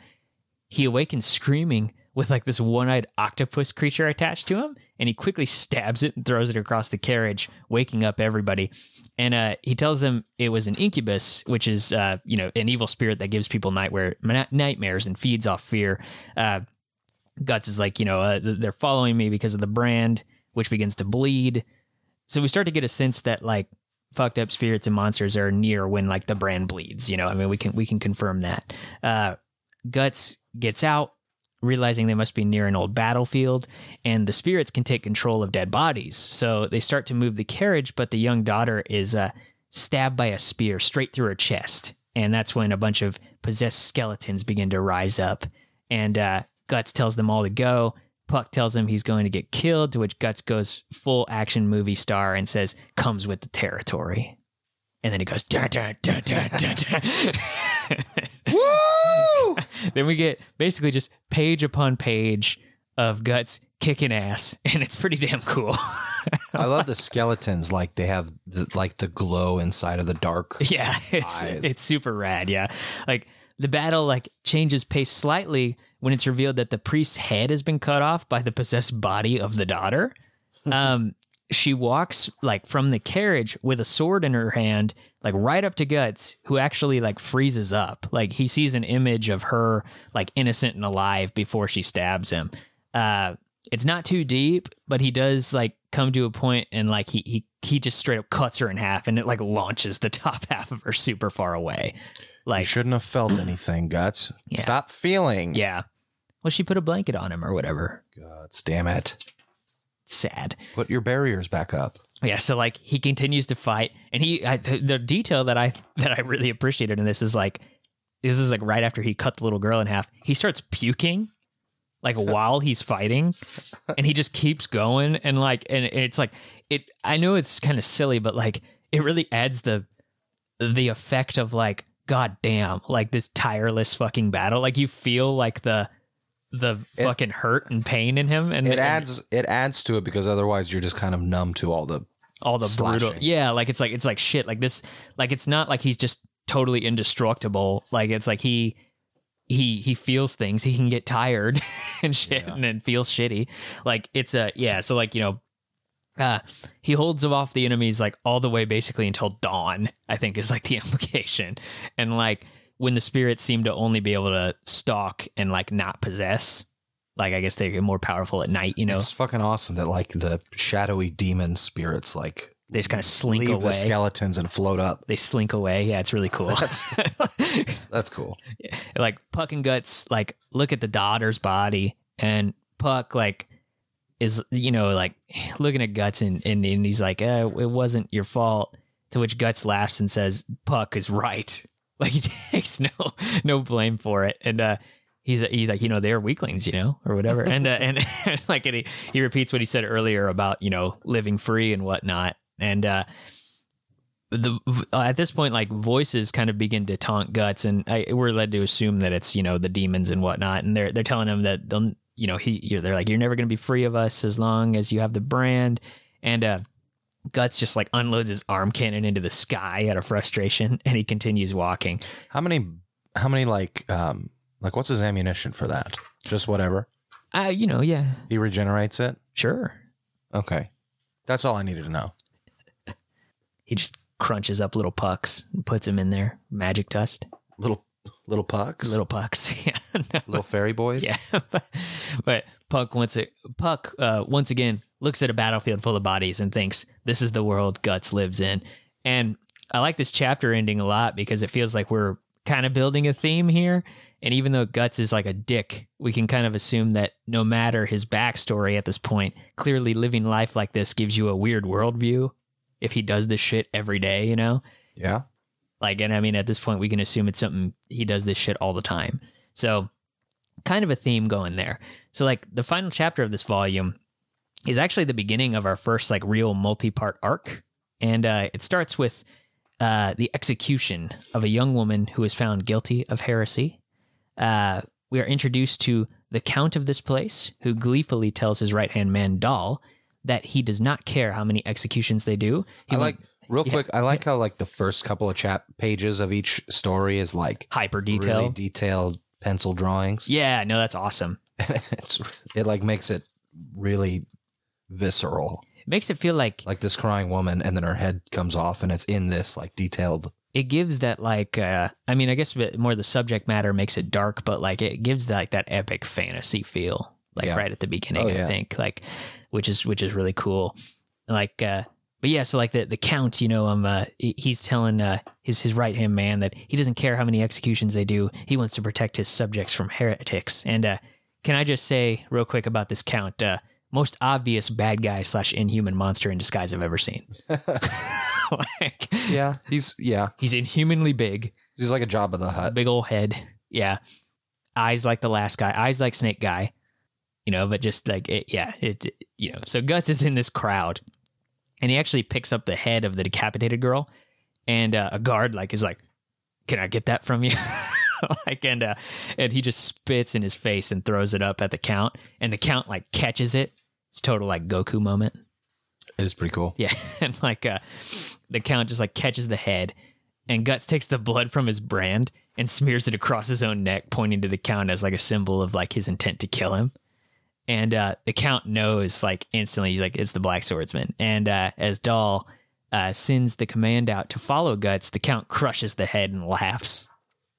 Speaker 1: he awakens screaming with like this one-eyed octopus creature attached to him and he quickly stabs it and throws it across the carriage waking up everybody. And uh, he tells them it was an incubus which is uh, you know an evil spirit that gives people nightmare nightmares and feeds off fear. Uh, guts is like you know uh, they're following me because of the brand which begins to bleed. So we start to get a sense that like fucked up spirits and monsters are near when like the brand bleeds you know? I mean we can we can confirm that. Uh, guts gets out realizing they must be near an old battlefield and the spirits can take control of dead bodies. So they start to move the carriage but the young daughter is uh, stabbed by a spear straight through her chest. And that's when a bunch of possessed skeletons begin to rise up. And uh, guts tells them all to go. Puck tells him he's going to get killed to which guts goes full action movie star and says comes with the territory. And then he goes dun, dun, dun, dun, dun, dun. <laughs> <laughs> Then we get basically just page upon page of guts kicking ass <laughs> and it's pretty damn cool <laughs>
Speaker 2: I love the skeletons. Like they have the, like the glow inside of the dark.
Speaker 1: yeah it's
Speaker 2: Eyes.
Speaker 1: it's super rad yeah like the battle like changes pace slightly when it's revealed that the priest's head has been cut off by the possessed body of the daughter um she walks like from the carriage with a sword in her hand like right up to guts who actually like freezes up like he sees an image of her like innocent and alive before she stabs him uh it's not too deep but he does like come to a point and like he he he just straight up cuts her in half and it like launches the <laughs> top half of her super far away
Speaker 2: You
Speaker 1: like
Speaker 2: shouldn't have felt anything, guts.
Speaker 1: Yeah.
Speaker 2: Stop feeling.
Speaker 1: yeah well she put a blanket on him or whatever
Speaker 2: Guts, damn it.
Speaker 1: Sad
Speaker 2: Put your barriers back up.
Speaker 1: Yeah, so like he continues to fight, and he I, the the detail that I that I really appreciated in this is like this is like right after he cut the little girl in half, he starts puking like <laughs> while he's fighting, and he just keeps going, and like and it's like it. I know it's kind of silly, but like it really adds the the effect of like god damn like this tireless fucking battle. Like you feel like the the
Speaker 2: It-
Speaker 1: fucking hurt and pain in him, and
Speaker 2: It
Speaker 1: and-
Speaker 2: adds it adds to it because otherwise you're just kind of numb to all the
Speaker 1: all the brutal. Yeah, like it's like it's like shit. Like this. Like it's not like he's just totally indestructible. Like it's like he he he feels things. He can get tired <laughs> and shit,
Speaker 2: Yeah.
Speaker 1: and then feels shitty. Like it's a yeah. So like you know. Uh, he holds off the enemies like all the way basically until dawn, I think is like the <laughs> implication. And like when the spirits seem to only be able to stalk and like not possess, like I guess they get more powerful at night, you know?
Speaker 2: It's fucking awesome that like the shadowy demon spirits like
Speaker 1: They just kind of slink
Speaker 2: leave the
Speaker 1: away.
Speaker 2: skeletons and float up.
Speaker 1: they slink away. Yeah, it's really cool.
Speaker 2: That's <laughs> cool.
Speaker 1: like Puck and Guts like look at the daughter's body and Puck like is you know like <sighs> looking at Guts and and, and he's like uh, it wasn't your fault to which Guts laughs and says Puck is right like <laughs> he takes no no blame for it. And uh he's he's like you know they're weaklings you know or whatever. And uh, and, <laughs> like and he, he repeats what he said earlier about you know living free and whatnot. And uh the at this point like voices kind of begin to taunt guts. And I, we're led to assume that it's you know the demons and whatnot. And they're they're telling him that they'll you know he they're like you're never going to be free of us as long as you have the brand. And uh guts just like unloads his arm cannon into the sky out of frustration and he continues walking
Speaker 2: How many how many like um like what's his ammunition for that? Just whatever.
Speaker 1: uh you know yeah
Speaker 2: He regenerates it?
Speaker 1: sure
Speaker 2: Okay. That's all I needed to know. <laughs>
Speaker 1: he just crunches up little pucks and puts them in there magic dust
Speaker 2: Little little pucks.
Speaker 1: little pucks <laughs> yeah no.
Speaker 2: little fairy boys.
Speaker 1: Yeah, but, <laughs> but Puck once it Puck uh, once again looks at a battlefield full of bodies and thinks this is the world Guts lives in. And I like this chapter ending a lot because it feels like we're kind of building a theme here. And even though Guts is like a dick, we can kind of assume that no matter his backstory at this point, clearly living life like this gives you a weird worldview. If he does this shit every day, you know,
Speaker 2: Yeah.
Speaker 1: like, and I mean, at this point, we can assume it's something he does this shit all the time. So, kind of a theme going there. So, like, the final chapter of this volume is actually the beginning of our first, like, real multi part arc. And uh, it starts with uh, the execution of a young woman who is found guilty of heresy. Uh, we are introduced to the count of this place, who gleefully tells his right hand man, Dahl, that he does not care how many executions they do. He
Speaker 2: I like real
Speaker 1: yeah,
Speaker 2: quick. I like how like the first couple of chap pages of each story is like
Speaker 1: hyper detail.
Speaker 2: really detailed pencil drawings.
Speaker 1: Yeah, no, that's awesome. <laughs>
Speaker 2: it's it like makes it really visceral.
Speaker 1: It makes it feel like
Speaker 2: Like this crying woman, and then her head comes off, and it's in this like detailed.
Speaker 1: it gives that like uh I mean, I guess more the subject matter makes it dark, but like it gives like that epic fantasy feel like
Speaker 2: Yeah.
Speaker 1: right at the beginning,
Speaker 2: Oh,
Speaker 1: I think. Like which is which is really cool. Like uh but yeah, so like the the count, you know, um, uh, he's telling uh, his his right hand man that he doesn't care how many executions they do. He wants to protect his subjects from heretics. And uh, can I just say real quick about this count? Most obvious bad guy slash inhuman monster in disguise I've ever seen. <laughs> <laughs> like,
Speaker 2: Yeah, he's yeah,
Speaker 1: he's inhumanly big,
Speaker 2: he's like a Jabba the Hutt.
Speaker 1: big old head. Yeah, eyes like the last guy, eyes like Snake Guy. You know, but just like it, yeah, it you know. So Guts is in this crowd, and he actually picks up the head of the decapitated girl, and uh, a guard like is like, "Can I get that from you?" <laughs> like and uh, and he just spits in his face and throws it up at the count, and the count like catches it. It's total like Goku moment.
Speaker 2: It is pretty cool.
Speaker 1: Yeah, <laughs> and like uh, the count just like catches the head, and Guts takes the blood from his brand and smears it across his own neck, pointing to the count as like a symbol of like his intent to kill him. And uh, the count knows like instantly, he's like, it's the Black Swordsman. And uh, as Doll uh, sends the command out to follow Guts, the count crushes the head and laughs.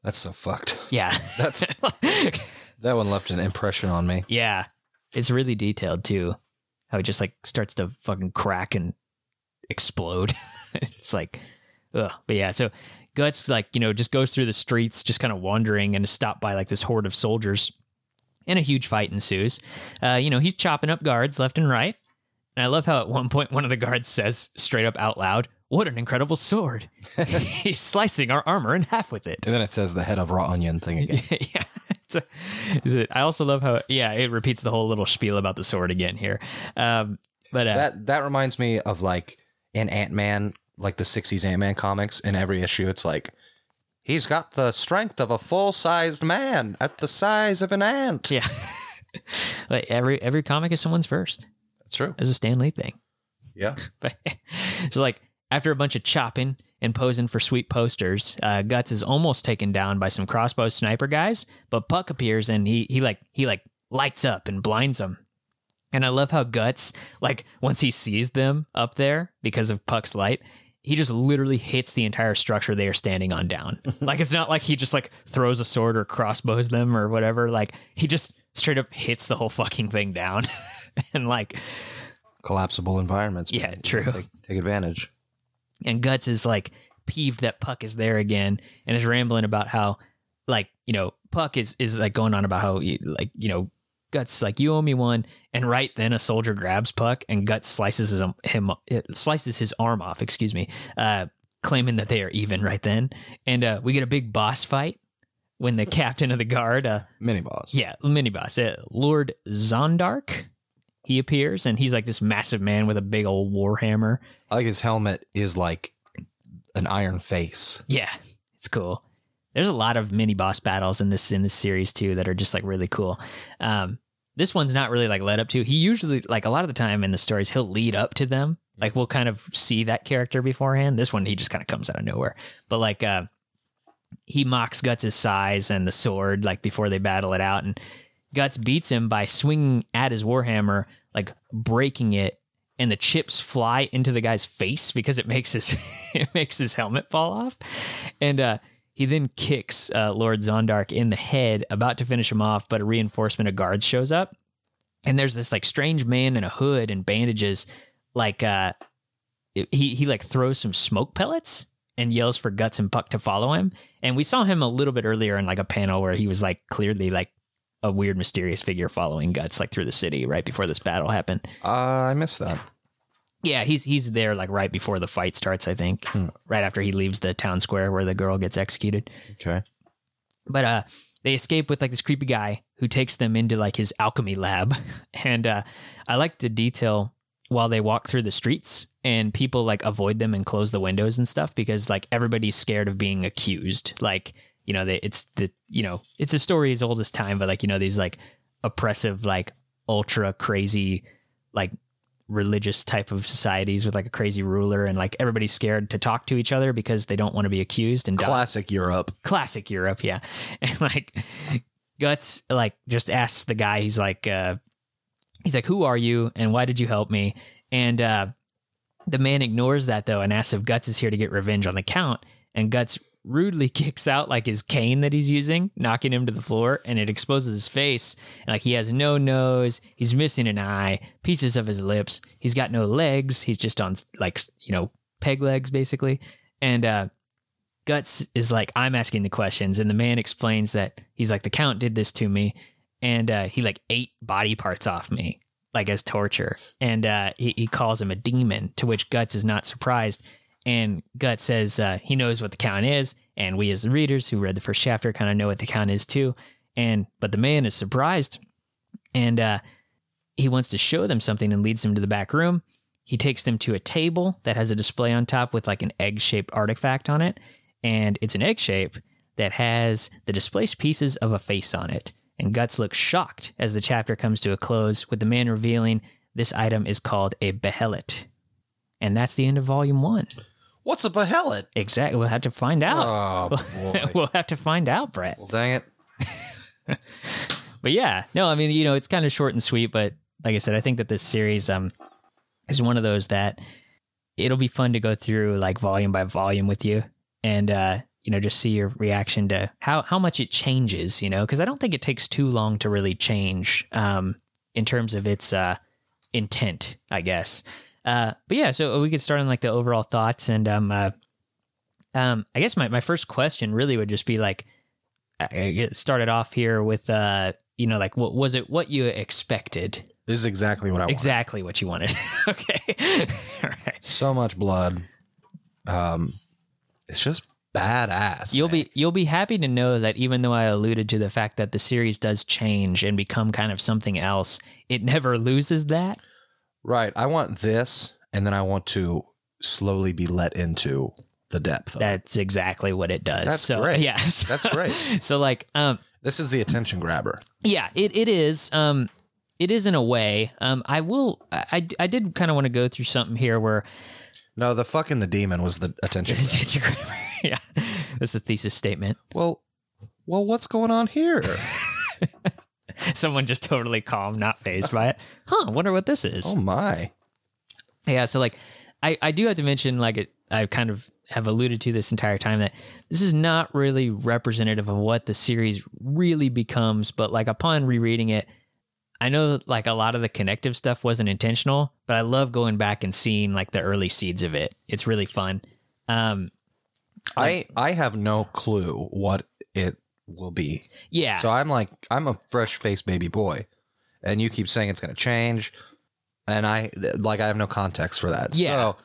Speaker 2: That's so fucked.
Speaker 1: Yeah,
Speaker 2: That's <laughs> that one left an impression on me.
Speaker 1: yeah, it's really detailed too. How it just like starts to fucking crack and explode. <laughs> it's like, ugh. But yeah, so Guts like you know just goes through the streets, just kind of wandering, and is stopped by like this horde of soldiers, and a huge fight ensues. Uh, you know he's chopping up guards left and right, and I love how at one point one of the guards says straight up out loud, "What an incredible sword! <laughs> he's slicing our armor in half with it."
Speaker 2: And then it says the head of raw onion thing again. <laughs>
Speaker 1: yeah. <laughs> Is it? I also love how yeah it repeats the whole little spiel about the sword again here. Um, but uh,
Speaker 2: That that reminds me of like in Ant Man, like the '60s Ant Man comics. In every issue, it's like he's got the strength of a full sized man at the size of an ant.
Speaker 1: yeah, <laughs> like every every comic is someone's first.
Speaker 2: That's true.
Speaker 1: It's a Stan Lee thing.
Speaker 2: Yeah. <laughs>
Speaker 1: so like after a bunch of chopping and posing for sweet posters, uh, Guts is almost taken down by some crossbow sniper guys, but Puck appears and he he like he like lights up and blinds them. And I love how Guts like once he sees them up there because of Puck's light, he just literally hits the entire structure they are standing on down. <laughs> like it's not like he just like throws a sword or crossbows them or whatever. Like he just straight up hits the whole fucking thing down. <laughs> and like
Speaker 2: Collapsible environments.
Speaker 1: Yeah, true.
Speaker 2: Take, take advantage.
Speaker 1: And Guts is like peeved that Puck is there again and is rambling about how like, you know, Puck is is like going on about how like, you know, Guts like you owe me one and right then a soldier grabs Puck and Guts slices his him slices his arm off, excuse me. Uh claiming that they are even right then. And uh we get a big boss fight when the <laughs> captain of the guard uh
Speaker 2: Mini boss.
Speaker 1: yeah, mini boss, uh, Lord Zondark he appears and he's like this massive man with a big old warhammer.
Speaker 2: I like his helmet is like an iron face.
Speaker 1: Yeah, it's cool. There's a lot of mini boss battles in this in this series too that are just like really cool. Um, this one's not really like led up to. He usually like a lot of the time in the stories he'll lead up to them. Like we'll kind of see that character beforehand. This one he just kind of comes out of nowhere. But like uh, he mocks Guts' size and the sword like before they battle it out, and Guts beats him by swinging at his warhammer, like breaking it, and the chips fly into the guy's face because it makes his <laughs> it makes his helmet fall off, and uh, he then kicks uh, Lord Zondark in the head, about to finish him off, but a reinforcement of guards shows up, and there's this like strange man in a hood and bandages, like uh, he he like throws some smoke pellets and yells for Guts and Puck to follow him. And we saw him a little bit earlier in like a panel where he was like clearly like a weird mysterious figure following Guts like through the city right before this battle happened.
Speaker 2: Uh, I missed that.
Speaker 1: Yeah, he's he's there like right before the fight starts, I think. Right after he leaves the town square where the girl gets executed.
Speaker 2: Okay.
Speaker 1: But uh they escape with like this creepy guy who takes them into like his alchemy lab. <laughs> And uh I like the detail while they walk through the streets and people like avoid them and close the windows and stuff because like everybody's scared of being accused. Like, you know, they, it's the you know, it's a story as old as time, but like, you know, these like oppressive, like ultra crazy, like religious type of societies with like a crazy ruler and like everybody's scared to talk to each other because they don't want to be accused and die
Speaker 2: Classic Europe.
Speaker 1: classic Europe, yeah. <laughs> And like Guts like just asks the guy, he's like uh he's like, Who are you and why did you help me? And uh the man ignores that though and asks if Guts is here to get revenge on the count. And Guts rudely <laughs> kicks out like his cane that he's using, knocking him to the floor, and it exposes his face. And like he has no nose, he's missing an eye, pieces of his lips, he's got no legs, he's just on like you know, peg legs basically. And uh Guts is like, I'm asking the questions, and the man explains that he's like, the count did this to me, and uh, he like ate body parts off me, like as torture, and uh, he, he calls him a demon. To which Guts is not surprised, and Guts says uh, he knows what the count is, and we as the readers who read the first chapter kind of know what the count is too. And but the man is surprised, and uh, he wants to show them something and leads them to the back room. He takes them to a table that has a display on top with like an egg shaped artifact on it. And it's an egg shape that has the displaced pieces of a face on it. And Guts looks shocked as the chapter comes to a close, with the man revealing this item is called a behelit. And that's the end of volume one.
Speaker 2: What's a behelit?
Speaker 1: Exactly. We'll have to find out.
Speaker 2: Oh <laughs> boy.
Speaker 1: we'll have to find out, Brett.
Speaker 2: well, dang it. <laughs>
Speaker 1: but yeah, no, I mean, you know, it's kind of short and sweet, but like I said, I think that this series um is one of those that it'll be fun to go through like volume by volume with you and uh you know just see your reaction to how how much it changes, you know, because I don't think it takes too long to really change um in terms of its uh intent, I guess. Uh but yeah, so we could start on like the overall thoughts and um uh um I guess my my first question really would just be like I get started off here with uh you know like what was it what you expected
Speaker 2: This is exactly what I want.
Speaker 1: exactly what you wanted <laughs> okay <laughs> all right
Speaker 2: So much blood. Um, it's just badass.
Speaker 1: you'll
Speaker 2: man.
Speaker 1: be you'll be happy to know that even though I alluded to the fact that the series does change and become kind of something else it never <laughs> loses that
Speaker 2: right. I want this, and then I want to slowly be let into the depth. Of it.
Speaker 1: that's exactly what it does
Speaker 2: That's
Speaker 1: so
Speaker 2: great.
Speaker 1: yeah <laughs> so,
Speaker 2: That's great. <laughs>
Speaker 1: so like um
Speaker 2: This is the attention grabber.
Speaker 1: Yeah, it, it is. Um, it is in a way. Um, I will. I I, I did kind of want to go through something here where
Speaker 2: No, the fucking the demon was the attention. grabber. <laughs>
Speaker 1: yeah, that's the thesis statement.
Speaker 2: well, well, what's going on here? <laughs>
Speaker 1: Someone just totally calm, not phased by it. Huh? Wonder what this is.
Speaker 2: oh my.
Speaker 1: Yeah, so like I, I do have to mention like it I kind of have alluded to this entire time that this is not really representative of what the series really becomes, but like upon rereading it, I know like a lot of the connective stuff wasn't intentional, but I love going back and seeing like the early seeds of it. It's really fun. Um
Speaker 2: I I have no clue what it will be.
Speaker 1: yeah.
Speaker 2: So I'm like I'm a fresh faced baby boy, and you keep saying it's going to change, and I like I have no context for that.
Speaker 1: Yeah.
Speaker 2: So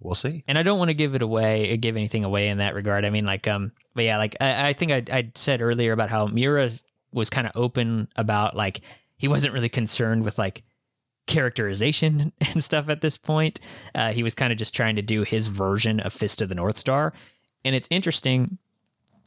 Speaker 2: we'll see.
Speaker 1: and I don't want to give it away, give anything away in that regard. I mean, like, um, but yeah, like I, I think I, I said earlier about how Miura was kind of open about like he wasn't really concerned with like characterization <laughs> and stuff at this point. Uh, he was kind of just trying to do his version of Fist of the North Star, and it's interesting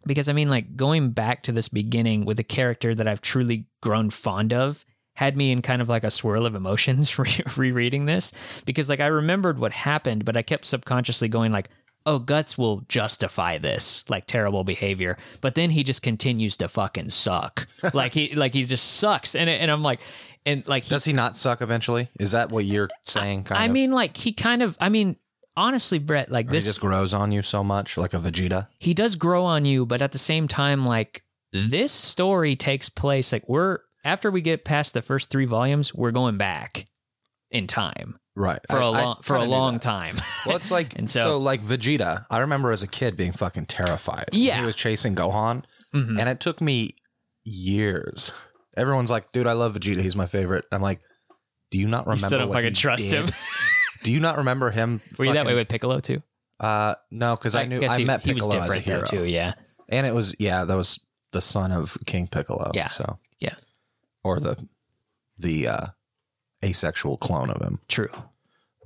Speaker 1: because I mean, like going back to this beginning with a character that I've truly grown fond of had me in kind of like a swirl of emotions <laughs> re- rereading this because like I remembered what happened, but I kept subconsciously going like, "Oh, Guts will justify this like terrible behavior," but then he just continues to fucking suck. <laughs> like he like he just sucks, and and I'm like, and like he,
Speaker 2: Does he not suck eventually? Is that what you're saying? Kind
Speaker 1: I
Speaker 2: of.
Speaker 1: mean, like he kind of, I mean. Honestly, Brett, like
Speaker 2: Or he
Speaker 1: this,
Speaker 2: just grows on you so much, like a Vegeta.
Speaker 1: he does grow on you, but at the same time, like this story takes place like we're after we get past the first three volumes, we're going back in time
Speaker 2: Right.
Speaker 1: for
Speaker 2: a
Speaker 1: a long for a long time.
Speaker 2: Well, it's like <laughs>
Speaker 1: And
Speaker 2: so,
Speaker 1: so-
Speaker 2: like Vegeta. I remember as a kid being fucking terrified.
Speaker 1: Yeah.
Speaker 2: he was chasing Gohan,
Speaker 1: Mhm.
Speaker 2: and it took me years. Everyone's like, "Dude, I love Vegeta. He's my favorite." I'm like, "Do you not remember?"
Speaker 1: Still don't
Speaker 2: what
Speaker 1: fucking
Speaker 2: he
Speaker 1: trust
Speaker 2: did?
Speaker 1: him. <laughs>
Speaker 2: Do you not remember him?
Speaker 1: Were you that
Speaker 2: fucking-
Speaker 1: way with Piccolo too?
Speaker 2: Uh, no, because I, knew
Speaker 1: guess
Speaker 2: I
Speaker 1: he,
Speaker 2: met
Speaker 1: he was
Speaker 2: Piccolo as a
Speaker 1: different
Speaker 2: hero,
Speaker 1: though too. Yeah,
Speaker 2: and it was yeah, that was the son of King Piccolo.
Speaker 1: Yeah.
Speaker 2: so
Speaker 1: Yeah.
Speaker 2: or the the uh, asexual clone of him.
Speaker 1: true.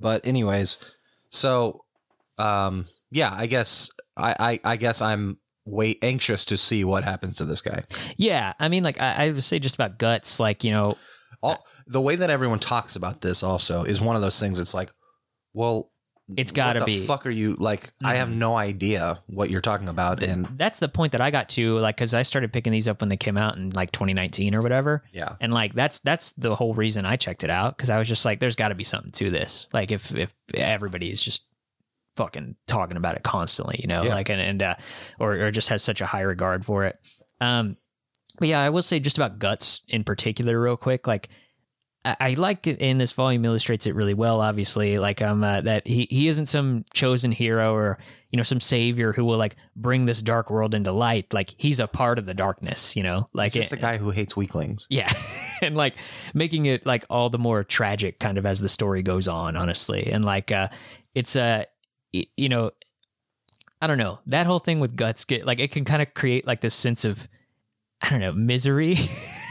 Speaker 2: But anyways, so um, yeah, I guess I, I I guess I'm way anxious to see what happens to this guy.
Speaker 1: Yeah, I mean, like I, I would say just about guts. Like you know,
Speaker 2: All, the way that everyone talks about this also is one of those things. It's like, well,
Speaker 1: It's gotta
Speaker 2: what the
Speaker 1: be. Mm-hmm.
Speaker 2: Fuck, are you like? I have no idea what you're talking about, and
Speaker 1: that's the point that I got to. Like, because I started picking these up when they came out in like 2019 or whatever.
Speaker 2: yeah,
Speaker 1: And like that's that's the whole reason I checked it out because I was just like, there's got to be something to this. Like if if everybody is just fucking talking about it constantly, you know,
Speaker 2: Yeah.
Speaker 1: like and and uh, or or just has such a high regard for it. Um, but yeah, I will say just about guts in particular, real quick. Like I, like it in this volume illustrates it really well. Obviously, like um uh, that he he isn't some chosen hero or you know some savior who will like bring this dark world into light. Like he's a part of the darkness, you know, like
Speaker 2: like just
Speaker 1: it-
Speaker 2: a guy who hates weaklings.
Speaker 1: yeah. <laughs> and like making it like all the more tragic kind of as the story goes on, honestly. And like uh it's uh y- you know I don't know. That whole thing with guts get like it can kind of create like this sense of I don't know, misery. <laughs>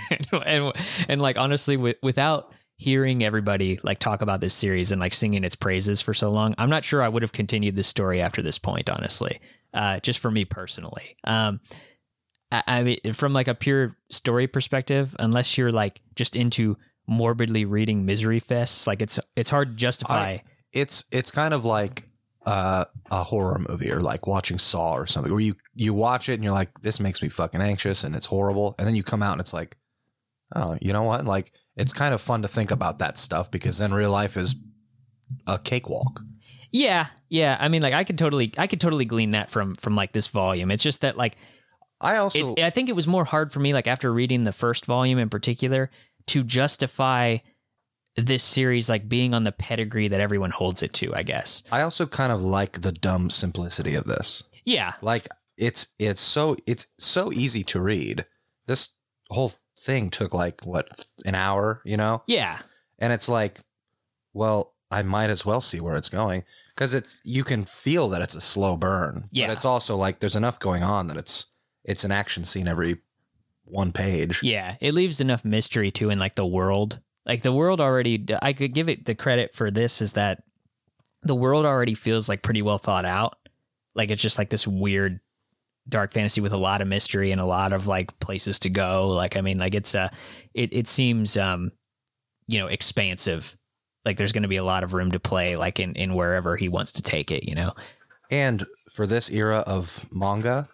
Speaker 1: and, <laughs> and and like honestly with, without hearing everybody like talk about this series and like singing its praises for so long, I'm not sure I would have continued this story after this point, honestly. Uh just for me personally. Um I, I mean, from like a pure story perspective, unless you're like just into morbidly reading misery fests, like it's it's hard to justify.
Speaker 2: It's it's kind of like uh, a horror movie or like watching Saw or something where you you watch it and you're like, this makes me fucking anxious and it's horrible, and then you come out and it's like, oh, you know what? Like it's kind of fun to think about that stuff because then real life is a cakewalk.
Speaker 1: yeah, yeah. I mean, like I could totally, I could totally glean that from from like this volume. It's just that like
Speaker 2: I also
Speaker 1: it's. I think it was more hard for me, like after reading the first volume in particular, to justify this series like being on the pedigree that everyone holds it to. I guess.
Speaker 2: I also kind of like the dumb simplicity of this.
Speaker 1: Yeah,
Speaker 2: Like it's it's so it's so easy to read. This whole thing took like what an hour, you know?
Speaker 1: yeah,
Speaker 2: And it's like, well, I might as well see where it's going because it's you can feel that it's a slow burn.
Speaker 1: Yeah.
Speaker 2: But it's also like there's enough going on that it's it's an action scene every one page.
Speaker 1: Yeah, it leaves enough mystery too in like the world. Like the world already, I could give it the credit for this is that the world already feels like pretty well thought out. Like it's just like this weird dark fantasy with a lot of mystery and a lot of like places to go. Like I mean, like it's uh it it seems um you know, expansive. Like there's going to be a lot of room to play, like in in wherever he wants to take it. You know.
Speaker 2: And for this era of manga,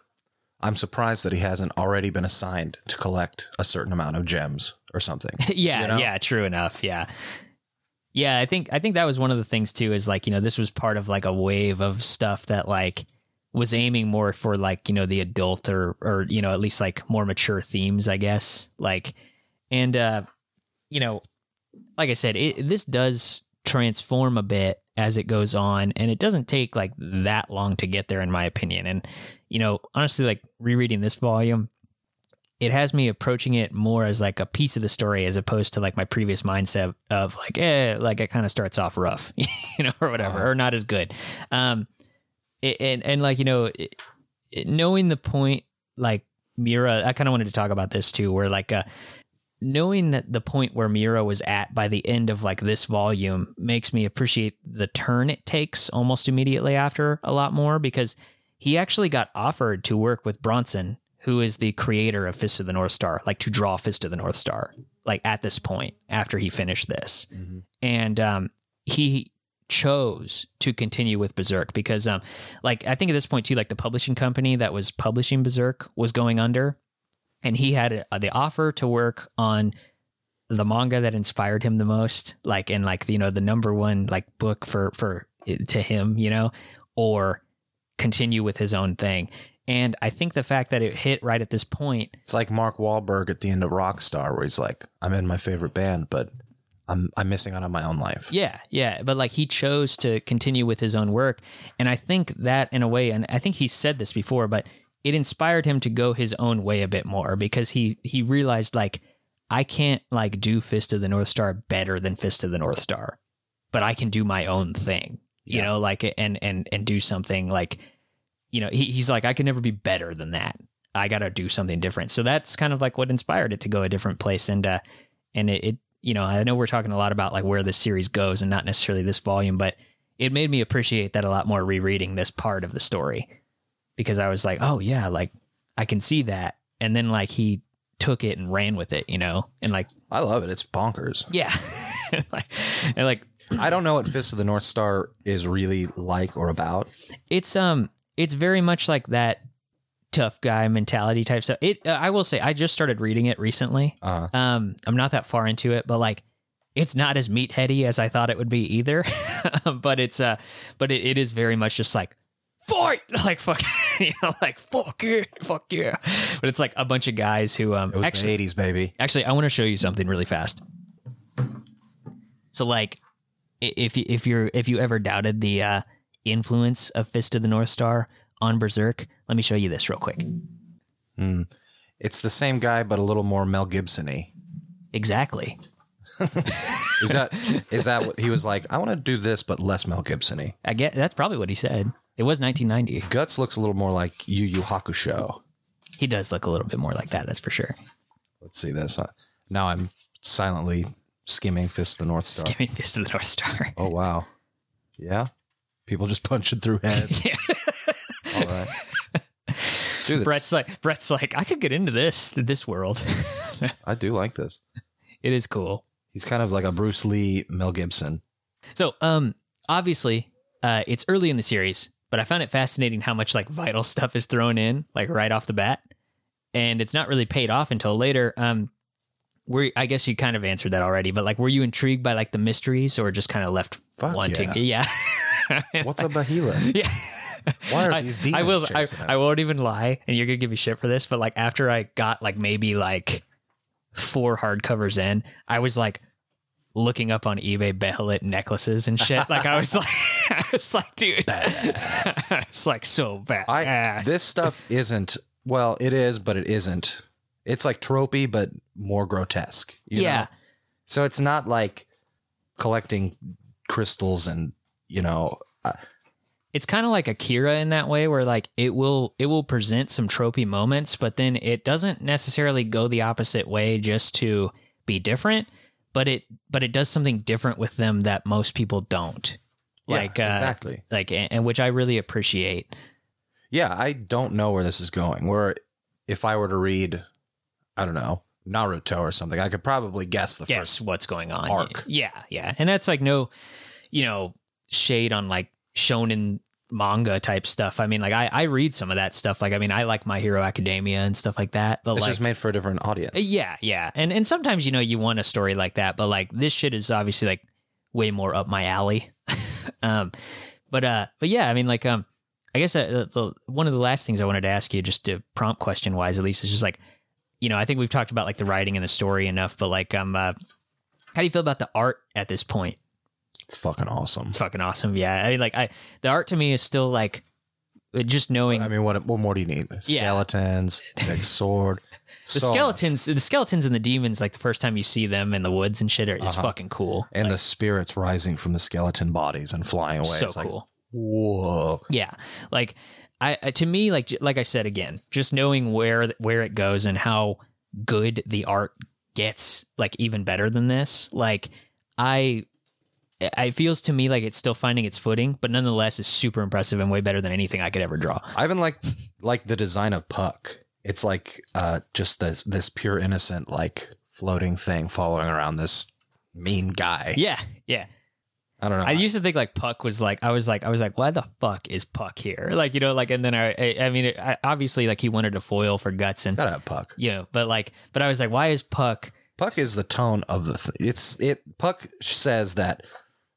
Speaker 2: I'm surprised that he hasn't already been assigned to collect a certain amount of gems or something. <laughs>
Speaker 1: yeah,
Speaker 2: You know?
Speaker 1: yeah, true enough. Yeah. Yeah, I think I think that was one of the things too is like, you know, this was part of like a wave of stuff that like was aiming more for like, you know, the adult or or you know, at least like more mature themes, I guess. Like and uh you know, like I said, it, this does transform a bit as it goes on and it doesn't take like that long to get there in my opinion. And you know, honestly like rereading this volume it has me approaching it more as like a piece of the story as opposed to like my previous mindset of like eh like it kind of starts off rough <laughs> you know or whatever or not as good um it, and and like you know it, it- knowing the point like Miura I kind of wanted to talk about this too where like uh knowing that the point where Miura was at by the end of like this volume makes me appreciate the turn it takes almost immediately after a lot more because he actually got offered to work with Buronson, who is the creator of Fist of the North Star, like to draw Fist of the North Star, like at this point after he finished this. And um, he chose to continue with Berserk because, um, like, I think at this point, too, like the publishing company that was publishing Berserk was going under. And he had a, the offer to work on the manga that inspired him the most, like, and like, you know, the number one like book for, for to him, you know, or continue with his own thing. And I think the fact that it hit right at this point,
Speaker 2: It's like Mark Wahlberg at the end of Rockstar, where he's like, "I'm in my favorite band, but I'm I'm missing out on my own life."
Speaker 1: yeah, yeah, but like he chose to continue with his own work. And I think that in a way, and I think he said this before, but it inspired him to go his own way a bit more because he he realized like I can't like do Fist of the North Star better than Fist of the North Star, but I can do my own thing, you
Speaker 2: Yeah.
Speaker 1: know, like and and and do something like, you know, he, he's like I can never be better than that. I got to do something different. So that's kind of like what inspired it to go a different place. And uh, and it, it, you know, I know we're talking a lot about like where this series goes, and not necessarily this volume, but it made me appreciate that a lot more rereading this part of the story because I was like, oh yeah, like I can see that. And then like he took it and ran with it, you know, and like
Speaker 2: I love it. It's bonkers.
Speaker 1: yeah, <laughs> like, and like
Speaker 2: I don't know what Fist of the North Star is really like or about.
Speaker 1: it's um it's very much like that tough guy mentality type stuff. It uh, I will say I just started reading it recently.
Speaker 2: Uh,
Speaker 1: Um, I'm not that far into it, but like, it's not as meatheady as I thought it would be either. <laughs> but it's uh, but it, it is very much just like fight, <laughs> like fuck, <laughs> you know, like fuck yeah, fuck yeah. But it's like a bunch of guys who um
Speaker 2: it was
Speaker 1: actually
Speaker 2: the '80s, baby.
Speaker 1: actually I want to show you something really fast. So like, if you if you're if you ever doubted the uh, influence of Fist of the North Star on Berserk, let me show you this real quick.
Speaker 2: It's the same guy, but a little more Mel Gibson-y.
Speaker 1: Exactly. <laughs>
Speaker 2: Is that is that what he was like? I want to do this, but less Mel Gibson-y.
Speaker 1: I get that's probably what he said. It was 1990.
Speaker 2: Guts looks a little more like Yu Yu Hakusho.
Speaker 1: He does look a little bit more like that. That's for sure.
Speaker 2: Let's see this. Uh, Now I'm silently skimming Fist of the North Star.
Speaker 1: Skimming Fist of the North Star.
Speaker 2: Oh wow, yeah. People just punching through heads. <laughs>
Speaker 1: Yeah.
Speaker 2: All right. <laughs>
Speaker 1: Brett's like Brett's like I could get into this this world.
Speaker 2: I do like this. <laughs>
Speaker 1: it is cool.
Speaker 2: He's kind of like a Bruce Lee, Mel Gibson.
Speaker 1: So, um, obviously, uh, it's early in the series, but I found it fascinating how much like vital <laughs> stuff is thrown in, like right off the bat, and it's not really paid off until later. Um, were I guess you kind of answered that already, but like, were you intrigued by like the mysteries, or just kind of left
Speaker 2: Fuck
Speaker 1: wanting?
Speaker 2: yeah.
Speaker 1: Yeah.
Speaker 2: What's a Behelit?
Speaker 1: yeah. <laughs>
Speaker 2: Why are
Speaker 1: I-
Speaker 2: these
Speaker 1: I,
Speaker 2: demons
Speaker 1: will. I, I, won't even lie, and you're gonna give me shit for this, but like after I got like maybe like four hardcovers in, I was like looking up on eBay Behelit necklaces and shit. <laughs> Like I was like, <laughs> I was like, dude, it's like so bad.
Speaker 2: I this stuff isn't well, it is, but it isn't. It's like tropey, but more grotesque. you
Speaker 1: yeah,
Speaker 2: know? So it's not like collecting crystals and you know. Uh,
Speaker 1: it's kind of like Akira in that way, where like it will it will present some tropey moments, but then it doesn't necessarily go the opposite way just to be different. But it but it does something different with them that most people don't.
Speaker 2: yeah,
Speaker 1: Like uh,
Speaker 2: exactly.
Speaker 1: like and, and which I really appreciate.
Speaker 2: Yeah, I don't know where this is going. Where if I were to read, I don't know, Naruto or something, I could probably guess the
Speaker 1: guess
Speaker 2: first.
Speaker 1: what's going on.
Speaker 2: arc.
Speaker 1: Yeah, yeah. And that's like no, you know, shade on like shonen manga type stuff. I mean, like I, I read some of that stuff. Like, I mean, I like My Hero Academia and stuff like that. But
Speaker 2: It's
Speaker 1: like,
Speaker 2: just made for a different audience.
Speaker 1: yeah, yeah. And and sometimes you know you want a story like that, but like this shit is obviously like way more up my alley. <laughs> um, but uh, but yeah, I mean, like um, I guess uh, the, one of the last things I wanted to ask you, just to prompt question wise, at least, is just like, you know, I think we've talked about like the writing and the story enough, but like um, uh, how do you feel about the art at this point?
Speaker 2: It's fucking awesome.
Speaker 1: It's fucking awesome. Yeah, I mean, like I the art to me is still like just knowing
Speaker 2: I mean, what what more do you need?
Speaker 1: Yeah.
Speaker 2: Skeletons, big sword. <laughs>
Speaker 1: the skeletons, the skeletons and the demons. Like the first time you see them in the woods and shit, are, is
Speaker 2: Uh-huh.
Speaker 1: fucking cool.
Speaker 2: and the spirits rising from the skeleton bodies and flying away.
Speaker 1: so
Speaker 2: It's like,
Speaker 1: cool.
Speaker 2: whoa.
Speaker 1: Yeah, like I- to me like like I said again, just knowing where where it goes and how good the art gets, like even better than this. Like I. It feels to me like it's still finding its footing, but nonetheless is super impressive and way better than anything I could ever draw.
Speaker 2: I even like like the design of Puck. It's like uh, just this this pure innocent like floating thing following around this mean guy.
Speaker 1: Yeah, yeah.
Speaker 2: I don't know.
Speaker 1: I used to think like Puck was like I was like I was like why the fuck is Puck here? <laughs> Like you know like and then I I, I mean I, obviously like he wanted a foil for guts and
Speaker 2: gotta have Puck.
Speaker 1: you know but like but I was like why is Puck
Speaker 2: Puck is the tone of the. Th- it's it. Puck says that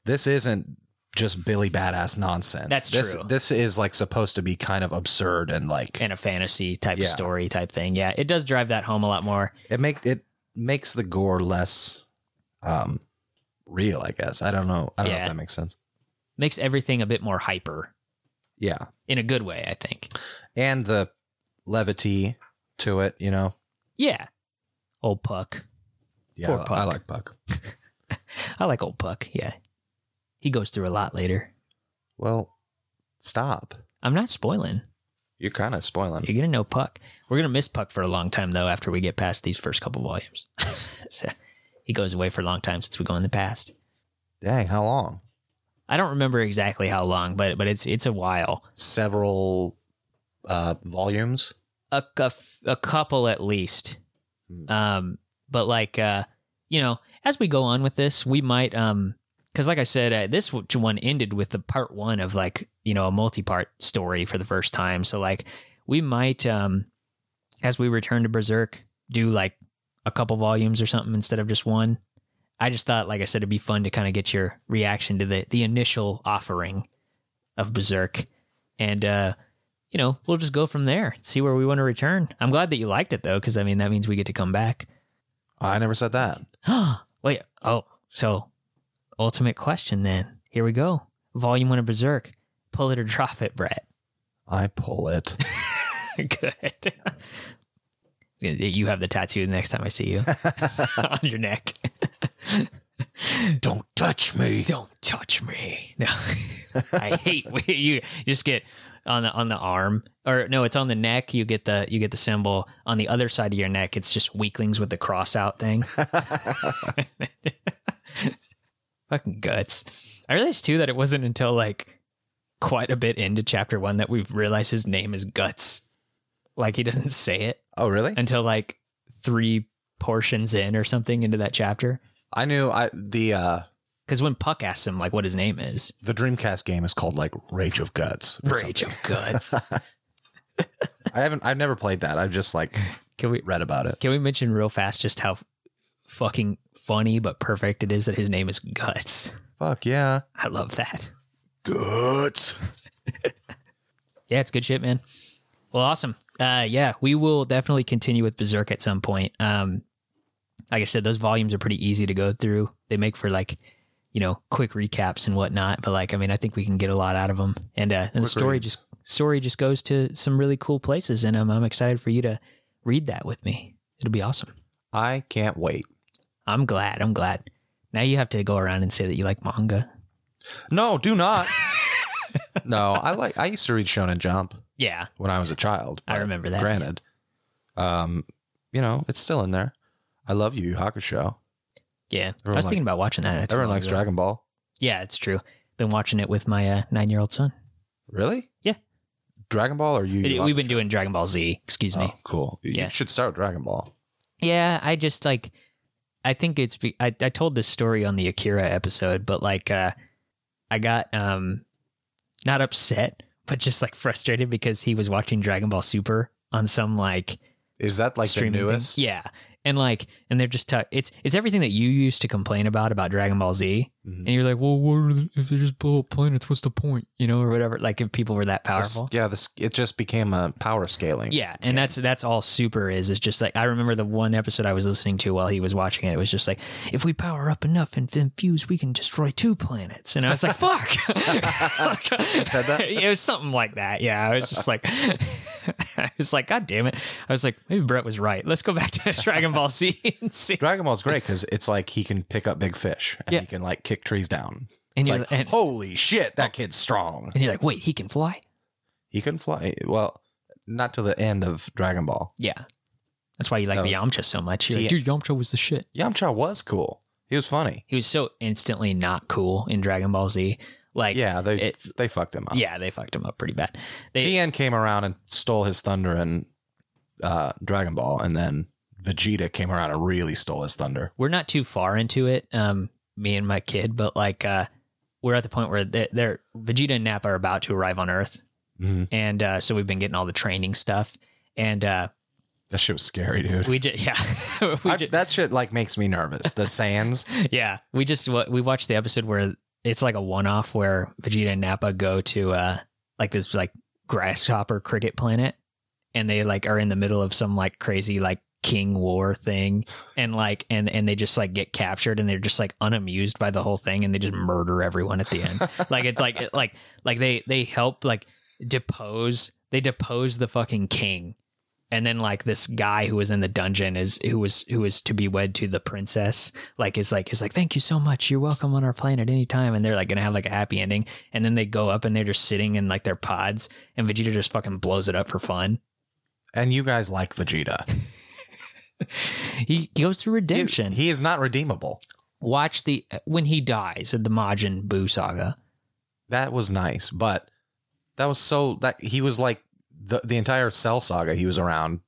Speaker 2: this isn't just Billy badass nonsense.
Speaker 1: That's
Speaker 2: this,
Speaker 1: true.
Speaker 2: This is like supposed to be kind of absurd and like
Speaker 1: in a fantasy type
Speaker 2: Yeah.
Speaker 1: of story type thing? Yeah, it does drive that home a lot more.
Speaker 2: it makes it makes the gore less um real. I guess I don't know. I don't know if that makes sense.
Speaker 1: Makes everything a bit more hyper
Speaker 2: Yeah,
Speaker 1: in a good way, I think.
Speaker 2: and the levity to it. You know.
Speaker 1: Yeah, old Puck.
Speaker 2: Yeah,
Speaker 1: Poor
Speaker 2: I- I like Puck. <laughs>
Speaker 1: I like old Puck. Yeah, he goes through a lot later.
Speaker 2: Well, stop.
Speaker 1: I'm not spoiling.
Speaker 2: You're kind of spoiling.
Speaker 1: You're gonna know Puck. We're gonna miss Puck for a long time though. After we get past these first couple volumes, <laughs> so he goes away for a long time since we go in the past.
Speaker 2: Dang, how long?
Speaker 1: I don't remember exactly how long, but but it's it's a while.
Speaker 2: Several uh volumes.
Speaker 1: a couple at least.
Speaker 2: Hmm.
Speaker 1: Um, but like uh, you know, as we go on with this, we might um, because like I said, uh, this one ended with the part one of like you know a multi-part story for the first time. So like we might um, as we return to Berserk, do like a couple volumes or something instead of just one. I just thought, like I said, it'd be fun to kind of get your reaction to the the initial offering of Berserk, and uh, you know we'll just go from there. See where we want to return. I'm glad that you liked it though, because I mean that means we get to come back.
Speaker 2: I never said that. <gasps>
Speaker 1: Wait, oh, so ultimate question then. Here we go. Volume one of Berserk. Pull it or drop it, Brett.
Speaker 2: I pull it. <laughs> <laughs>
Speaker 1: Good. <laughs> You have the tattoo the next time I see you on your neck.
Speaker 2: Don't touch me.
Speaker 1: Don't touch me. No, I hate you just get on the on the arm or no, it's on the neck. You get the you get the symbol on the other side of your neck. It's just weaklings with the cross out thing. Fucking guts. I realized too that it wasn't until like quite a bit into chapter one that we've realized his name is Guts. Like he doesn't say it
Speaker 2: Oh, really?
Speaker 1: until like three portions in or something into that chapter.
Speaker 2: I knew I the uh
Speaker 1: Because when Puck asks him like what his name is,
Speaker 2: the Dreamcast game is called like Rage of Guts.
Speaker 1: Rage
Speaker 2: something.
Speaker 1: of Guts. <laughs>
Speaker 2: I haven't I've never played that. I've just like
Speaker 1: Can we
Speaker 2: read about it.
Speaker 1: can we mention real fast just how fucking funny but perfect it is that his name is Guts?
Speaker 2: Fuck yeah.
Speaker 1: I love that.
Speaker 2: Guts. <laughs>
Speaker 1: Yeah, it's good shit, man. Well, awesome. Uh, yeah, we will definitely continue with Berserk at some point. Um, like I said, those volumes are pretty easy to go through. They make for like, you know, quick recaps and whatnot. But like, I mean, I think we can get a lot out of them. And uh, and the story
Speaker 2: reads.
Speaker 1: just story just goes to some really cool places, and um, I'm excited for you to read that with me. It'll be awesome.
Speaker 2: I can't wait.
Speaker 1: I'm glad. I'm glad. Now you have to go around and say that you like manga.
Speaker 2: No, do not. <laughs> no, I like I used to read Shonen Jump
Speaker 1: Yeah,
Speaker 2: when I was a child.
Speaker 1: I remember that,
Speaker 2: Granted. Um, you know, it's still in there. I love Yu Yu Hakusho.
Speaker 1: yeah. I was
Speaker 2: like-
Speaker 1: thinking about watching that.
Speaker 2: Everyone likes
Speaker 1: ago.
Speaker 2: Dragon Ball.
Speaker 1: Yeah, it's true. Been watching it with my uh, nine year old son.
Speaker 2: Really?
Speaker 1: Yeah.
Speaker 2: Dragon Ball or Yu Yu
Speaker 1: We've been doing Dragon Ball Z. Excuse me.
Speaker 2: Oh, cool. You
Speaker 1: Yeah.
Speaker 2: should start with Dragon Ball.
Speaker 1: Yeah, I just like I think it's be, I I told this story on the Akira episode, but like uh I got um not upset, but just like frustrated because he was watching Dragon Ball Super on some like
Speaker 2: Is that like the
Speaker 1: streaming thing. Yeah. And like and they're just ta- it's it's everything that you used to complain about about Dragon Ball Z.
Speaker 2: Mhm.
Speaker 1: And you're like, "Well, what if they just blow up planets, what's the point?" You know, or whatever. Like if people were that
Speaker 2: This-
Speaker 1: powerful.
Speaker 2: yeah, this it just became a power scaling.
Speaker 1: Yeah, and that's that's all super is. It's just like I remember the one episode I was listening to while he was watching it. It was just like, if we power up enough and then fuse, we can destroy two planets. And I was like, <laughs> fuck.
Speaker 2: said that? <laughs>
Speaker 1: It was something like that. Yeah, I was just like, <laughs> I was like, God damn it. I was like, maybe Brett was right. Let's go back to Dragon Ball Z and see.
Speaker 2: Dragon Ball's great because it's like he can pick up big fish and
Speaker 1: Yeah.
Speaker 2: he can like kick trees down.
Speaker 1: And you're,
Speaker 2: like,
Speaker 1: and,
Speaker 2: holy shit, that kid's strong.
Speaker 1: and you're like, wait, he can fly?
Speaker 2: He can fly. Well, not to the end of Dragon Ball.
Speaker 1: Yeah. That's why you like
Speaker 2: That was-
Speaker 1: Yamcha so much. You're like, dude, Yamcha was the shit.
Speaker 2: Yamcha was cool. He was funny.
Speaker 1: He was so instantly not cool in Dragon Ball Z. Like,
Speaker 2: Yeah, they
Speaker 1: it-
Speaker 2: they fucked him up.
Speaker 1: yeah, they fucked him up pretty bad. They,
Speaker 2: Tien came around and stole his thunder in uh, Dragon Ball, and then Vegeta came around and really stole his thunder.
Speaker 1: we're not too far into it, um, me and my kid, but like, uh, we're at the point where they're, they're Vegeta and Nappa are about to arrive on Earth,
Speaker 2: Mm-hmm.
Speaker 1: and uh, so we've been getting all the training stuff, and uh,
Speaker 2: That shit was scary, dude.
Speaker 1: we just yeah, <laughs> we
Speaker 2: I-
Speaker 1: ju-
Speaker 2: that shit like makes me nervous. The sands. <laughs>
Speaker 1: yeah, we just we watched the episode where it's like a one off where Vegeta and Nappa go to uh like this like grasshopper cricket planet, and they like are in the middle of some like crazy like king war thing and like and and they just like get captured and they're just like unamused by the whole thing and they just murder everyone at the end. <laughs> Like it's like it, like like they they help like depose they depose the fucking king. And then like this guy who was in the dungeon is who was who was to be wed to the princess like is like is like thank you so much. You're welcome on our planet anytime. And they're like gonna have like a happy ending. And then they go up and they're just sitting in like their pods and vegeta just fucking blows it up for fun.
Speaker 2: And you guys like Vegeta. <laughs>
Speaker 1: he goes through redemption
Speaker 2: he is not redeemable.
Speaker 1: watch the when he dies in the majin buu saga
Speaker 2: That was nice, but that was so that he was like the the entire Cell saga. He was around.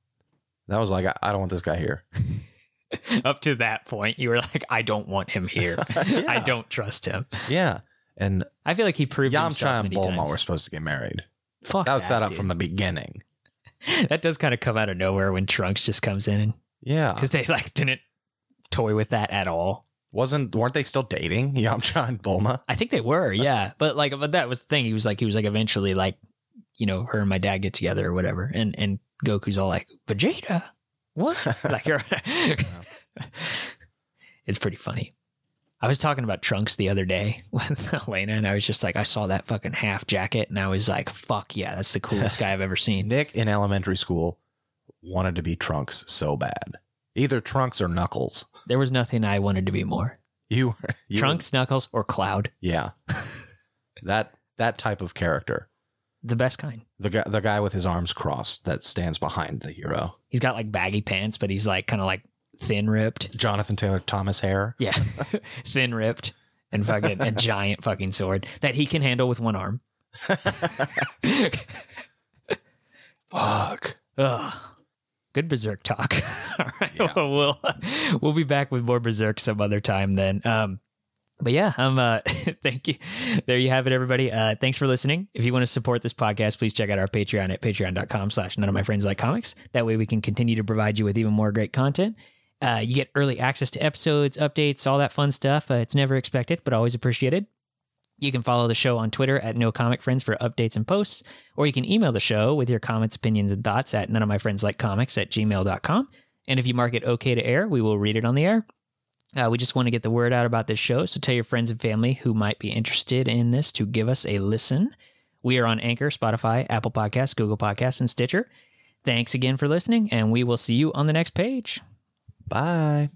Speaker 2: That was like I, I don't want this guy here. <laughs>
Speaker 1: up to that point you were like i don't want him here <laughs> i don't trust him
Speaker 2: Yeah, and
Speaker 1: i feel like he proved
Speaker 2: Yamcha and Bulma
Speaker 1: times.
Speaker 2: were supposed to get married.
Speaker 1: Fuck
Speaker 2: That was set up
Speaker 1: dude.
Speaker 2: from the beginning. <laughs>
Speaker 1: that does kind of come out of nowhere when Trunks just comes in
Speaker 2: Yeah,
Speaker 1: because they like didn't toy with that at all.
Speaker 2: wasn't weren't they still dating <laughs> Yamcha and Bulma?
Speaker 1: I think they were, <laughs> yeah, but like, but that was the thing. He was like, he was like, eventually, like, you know, her and my dad get together or whatever, and and Goku's all like, Vegeta, what? <laughs> like, you're, it's pretty funny. I was talking about Trunks the other day with Elena, and I was just like, I saw that fucking half jacket, and I was like, fuck yeah, that's the coolest guy I've ever seen.
Speaker 2: Nick in elementary school wanted to be Trunks so bad. Either Trunks or Knuckles.
Speaker 1: There was nothing I wanted to be more.
Speaker 2: You, you
Speaker 1: Trunks, Knuckles, or Cloud,
Speaker 2: yeah. <laughs> that that type of character.
Speaker 1: the best kind.
Speaker 2: The guy the guy with his arms crossed that stands behind the hero.
Speaker 1: He's got like baggy pants, but he's like kind of like thin ripped.
Speaker 2: Jonathan Taylor Thomas hair.
Speaker 1: Yeah, <laughs> <laughs> thin ripped and fucking a giant fucking sword that he can handle with one arm.
Speaker 2: Fuck.
Speaker 1: Ugh. Good berserk talk. <laughs> All right,
Speaker 2: Yeah.
Speaker 1: well, we'll we'll be back with more berserk some other time then. Um, but yeah, um, uh, <laughs> thank you. There you have it, everybody. Uh, thanks for listening. If you want to support this podcast, please check out our Patreon at patreon.com slash none of my friends like comics. That way we can continue to provide you with even more great content. Uh, you get early access to episodes, updates, all that fun stuff. Uh, it's never expected, but always appreciated. You can follow the show on Twitter at No Comic Friends for updates and posts, or you can email the show with your comments, opinions, and thoughts at none of my friends like comics at gmail.com. And if you mark it okay to air, we will read it on the air. Uh, we just want to get the word out about this show, so tell your friends and family who might be interested in this to give us a listen. We are on Anchor, Spotify, Apple Podcasts, Google Podcasts, and Stitcher. Thanks again for listening, and we will see you on the next page.
Speaker 2: Bye.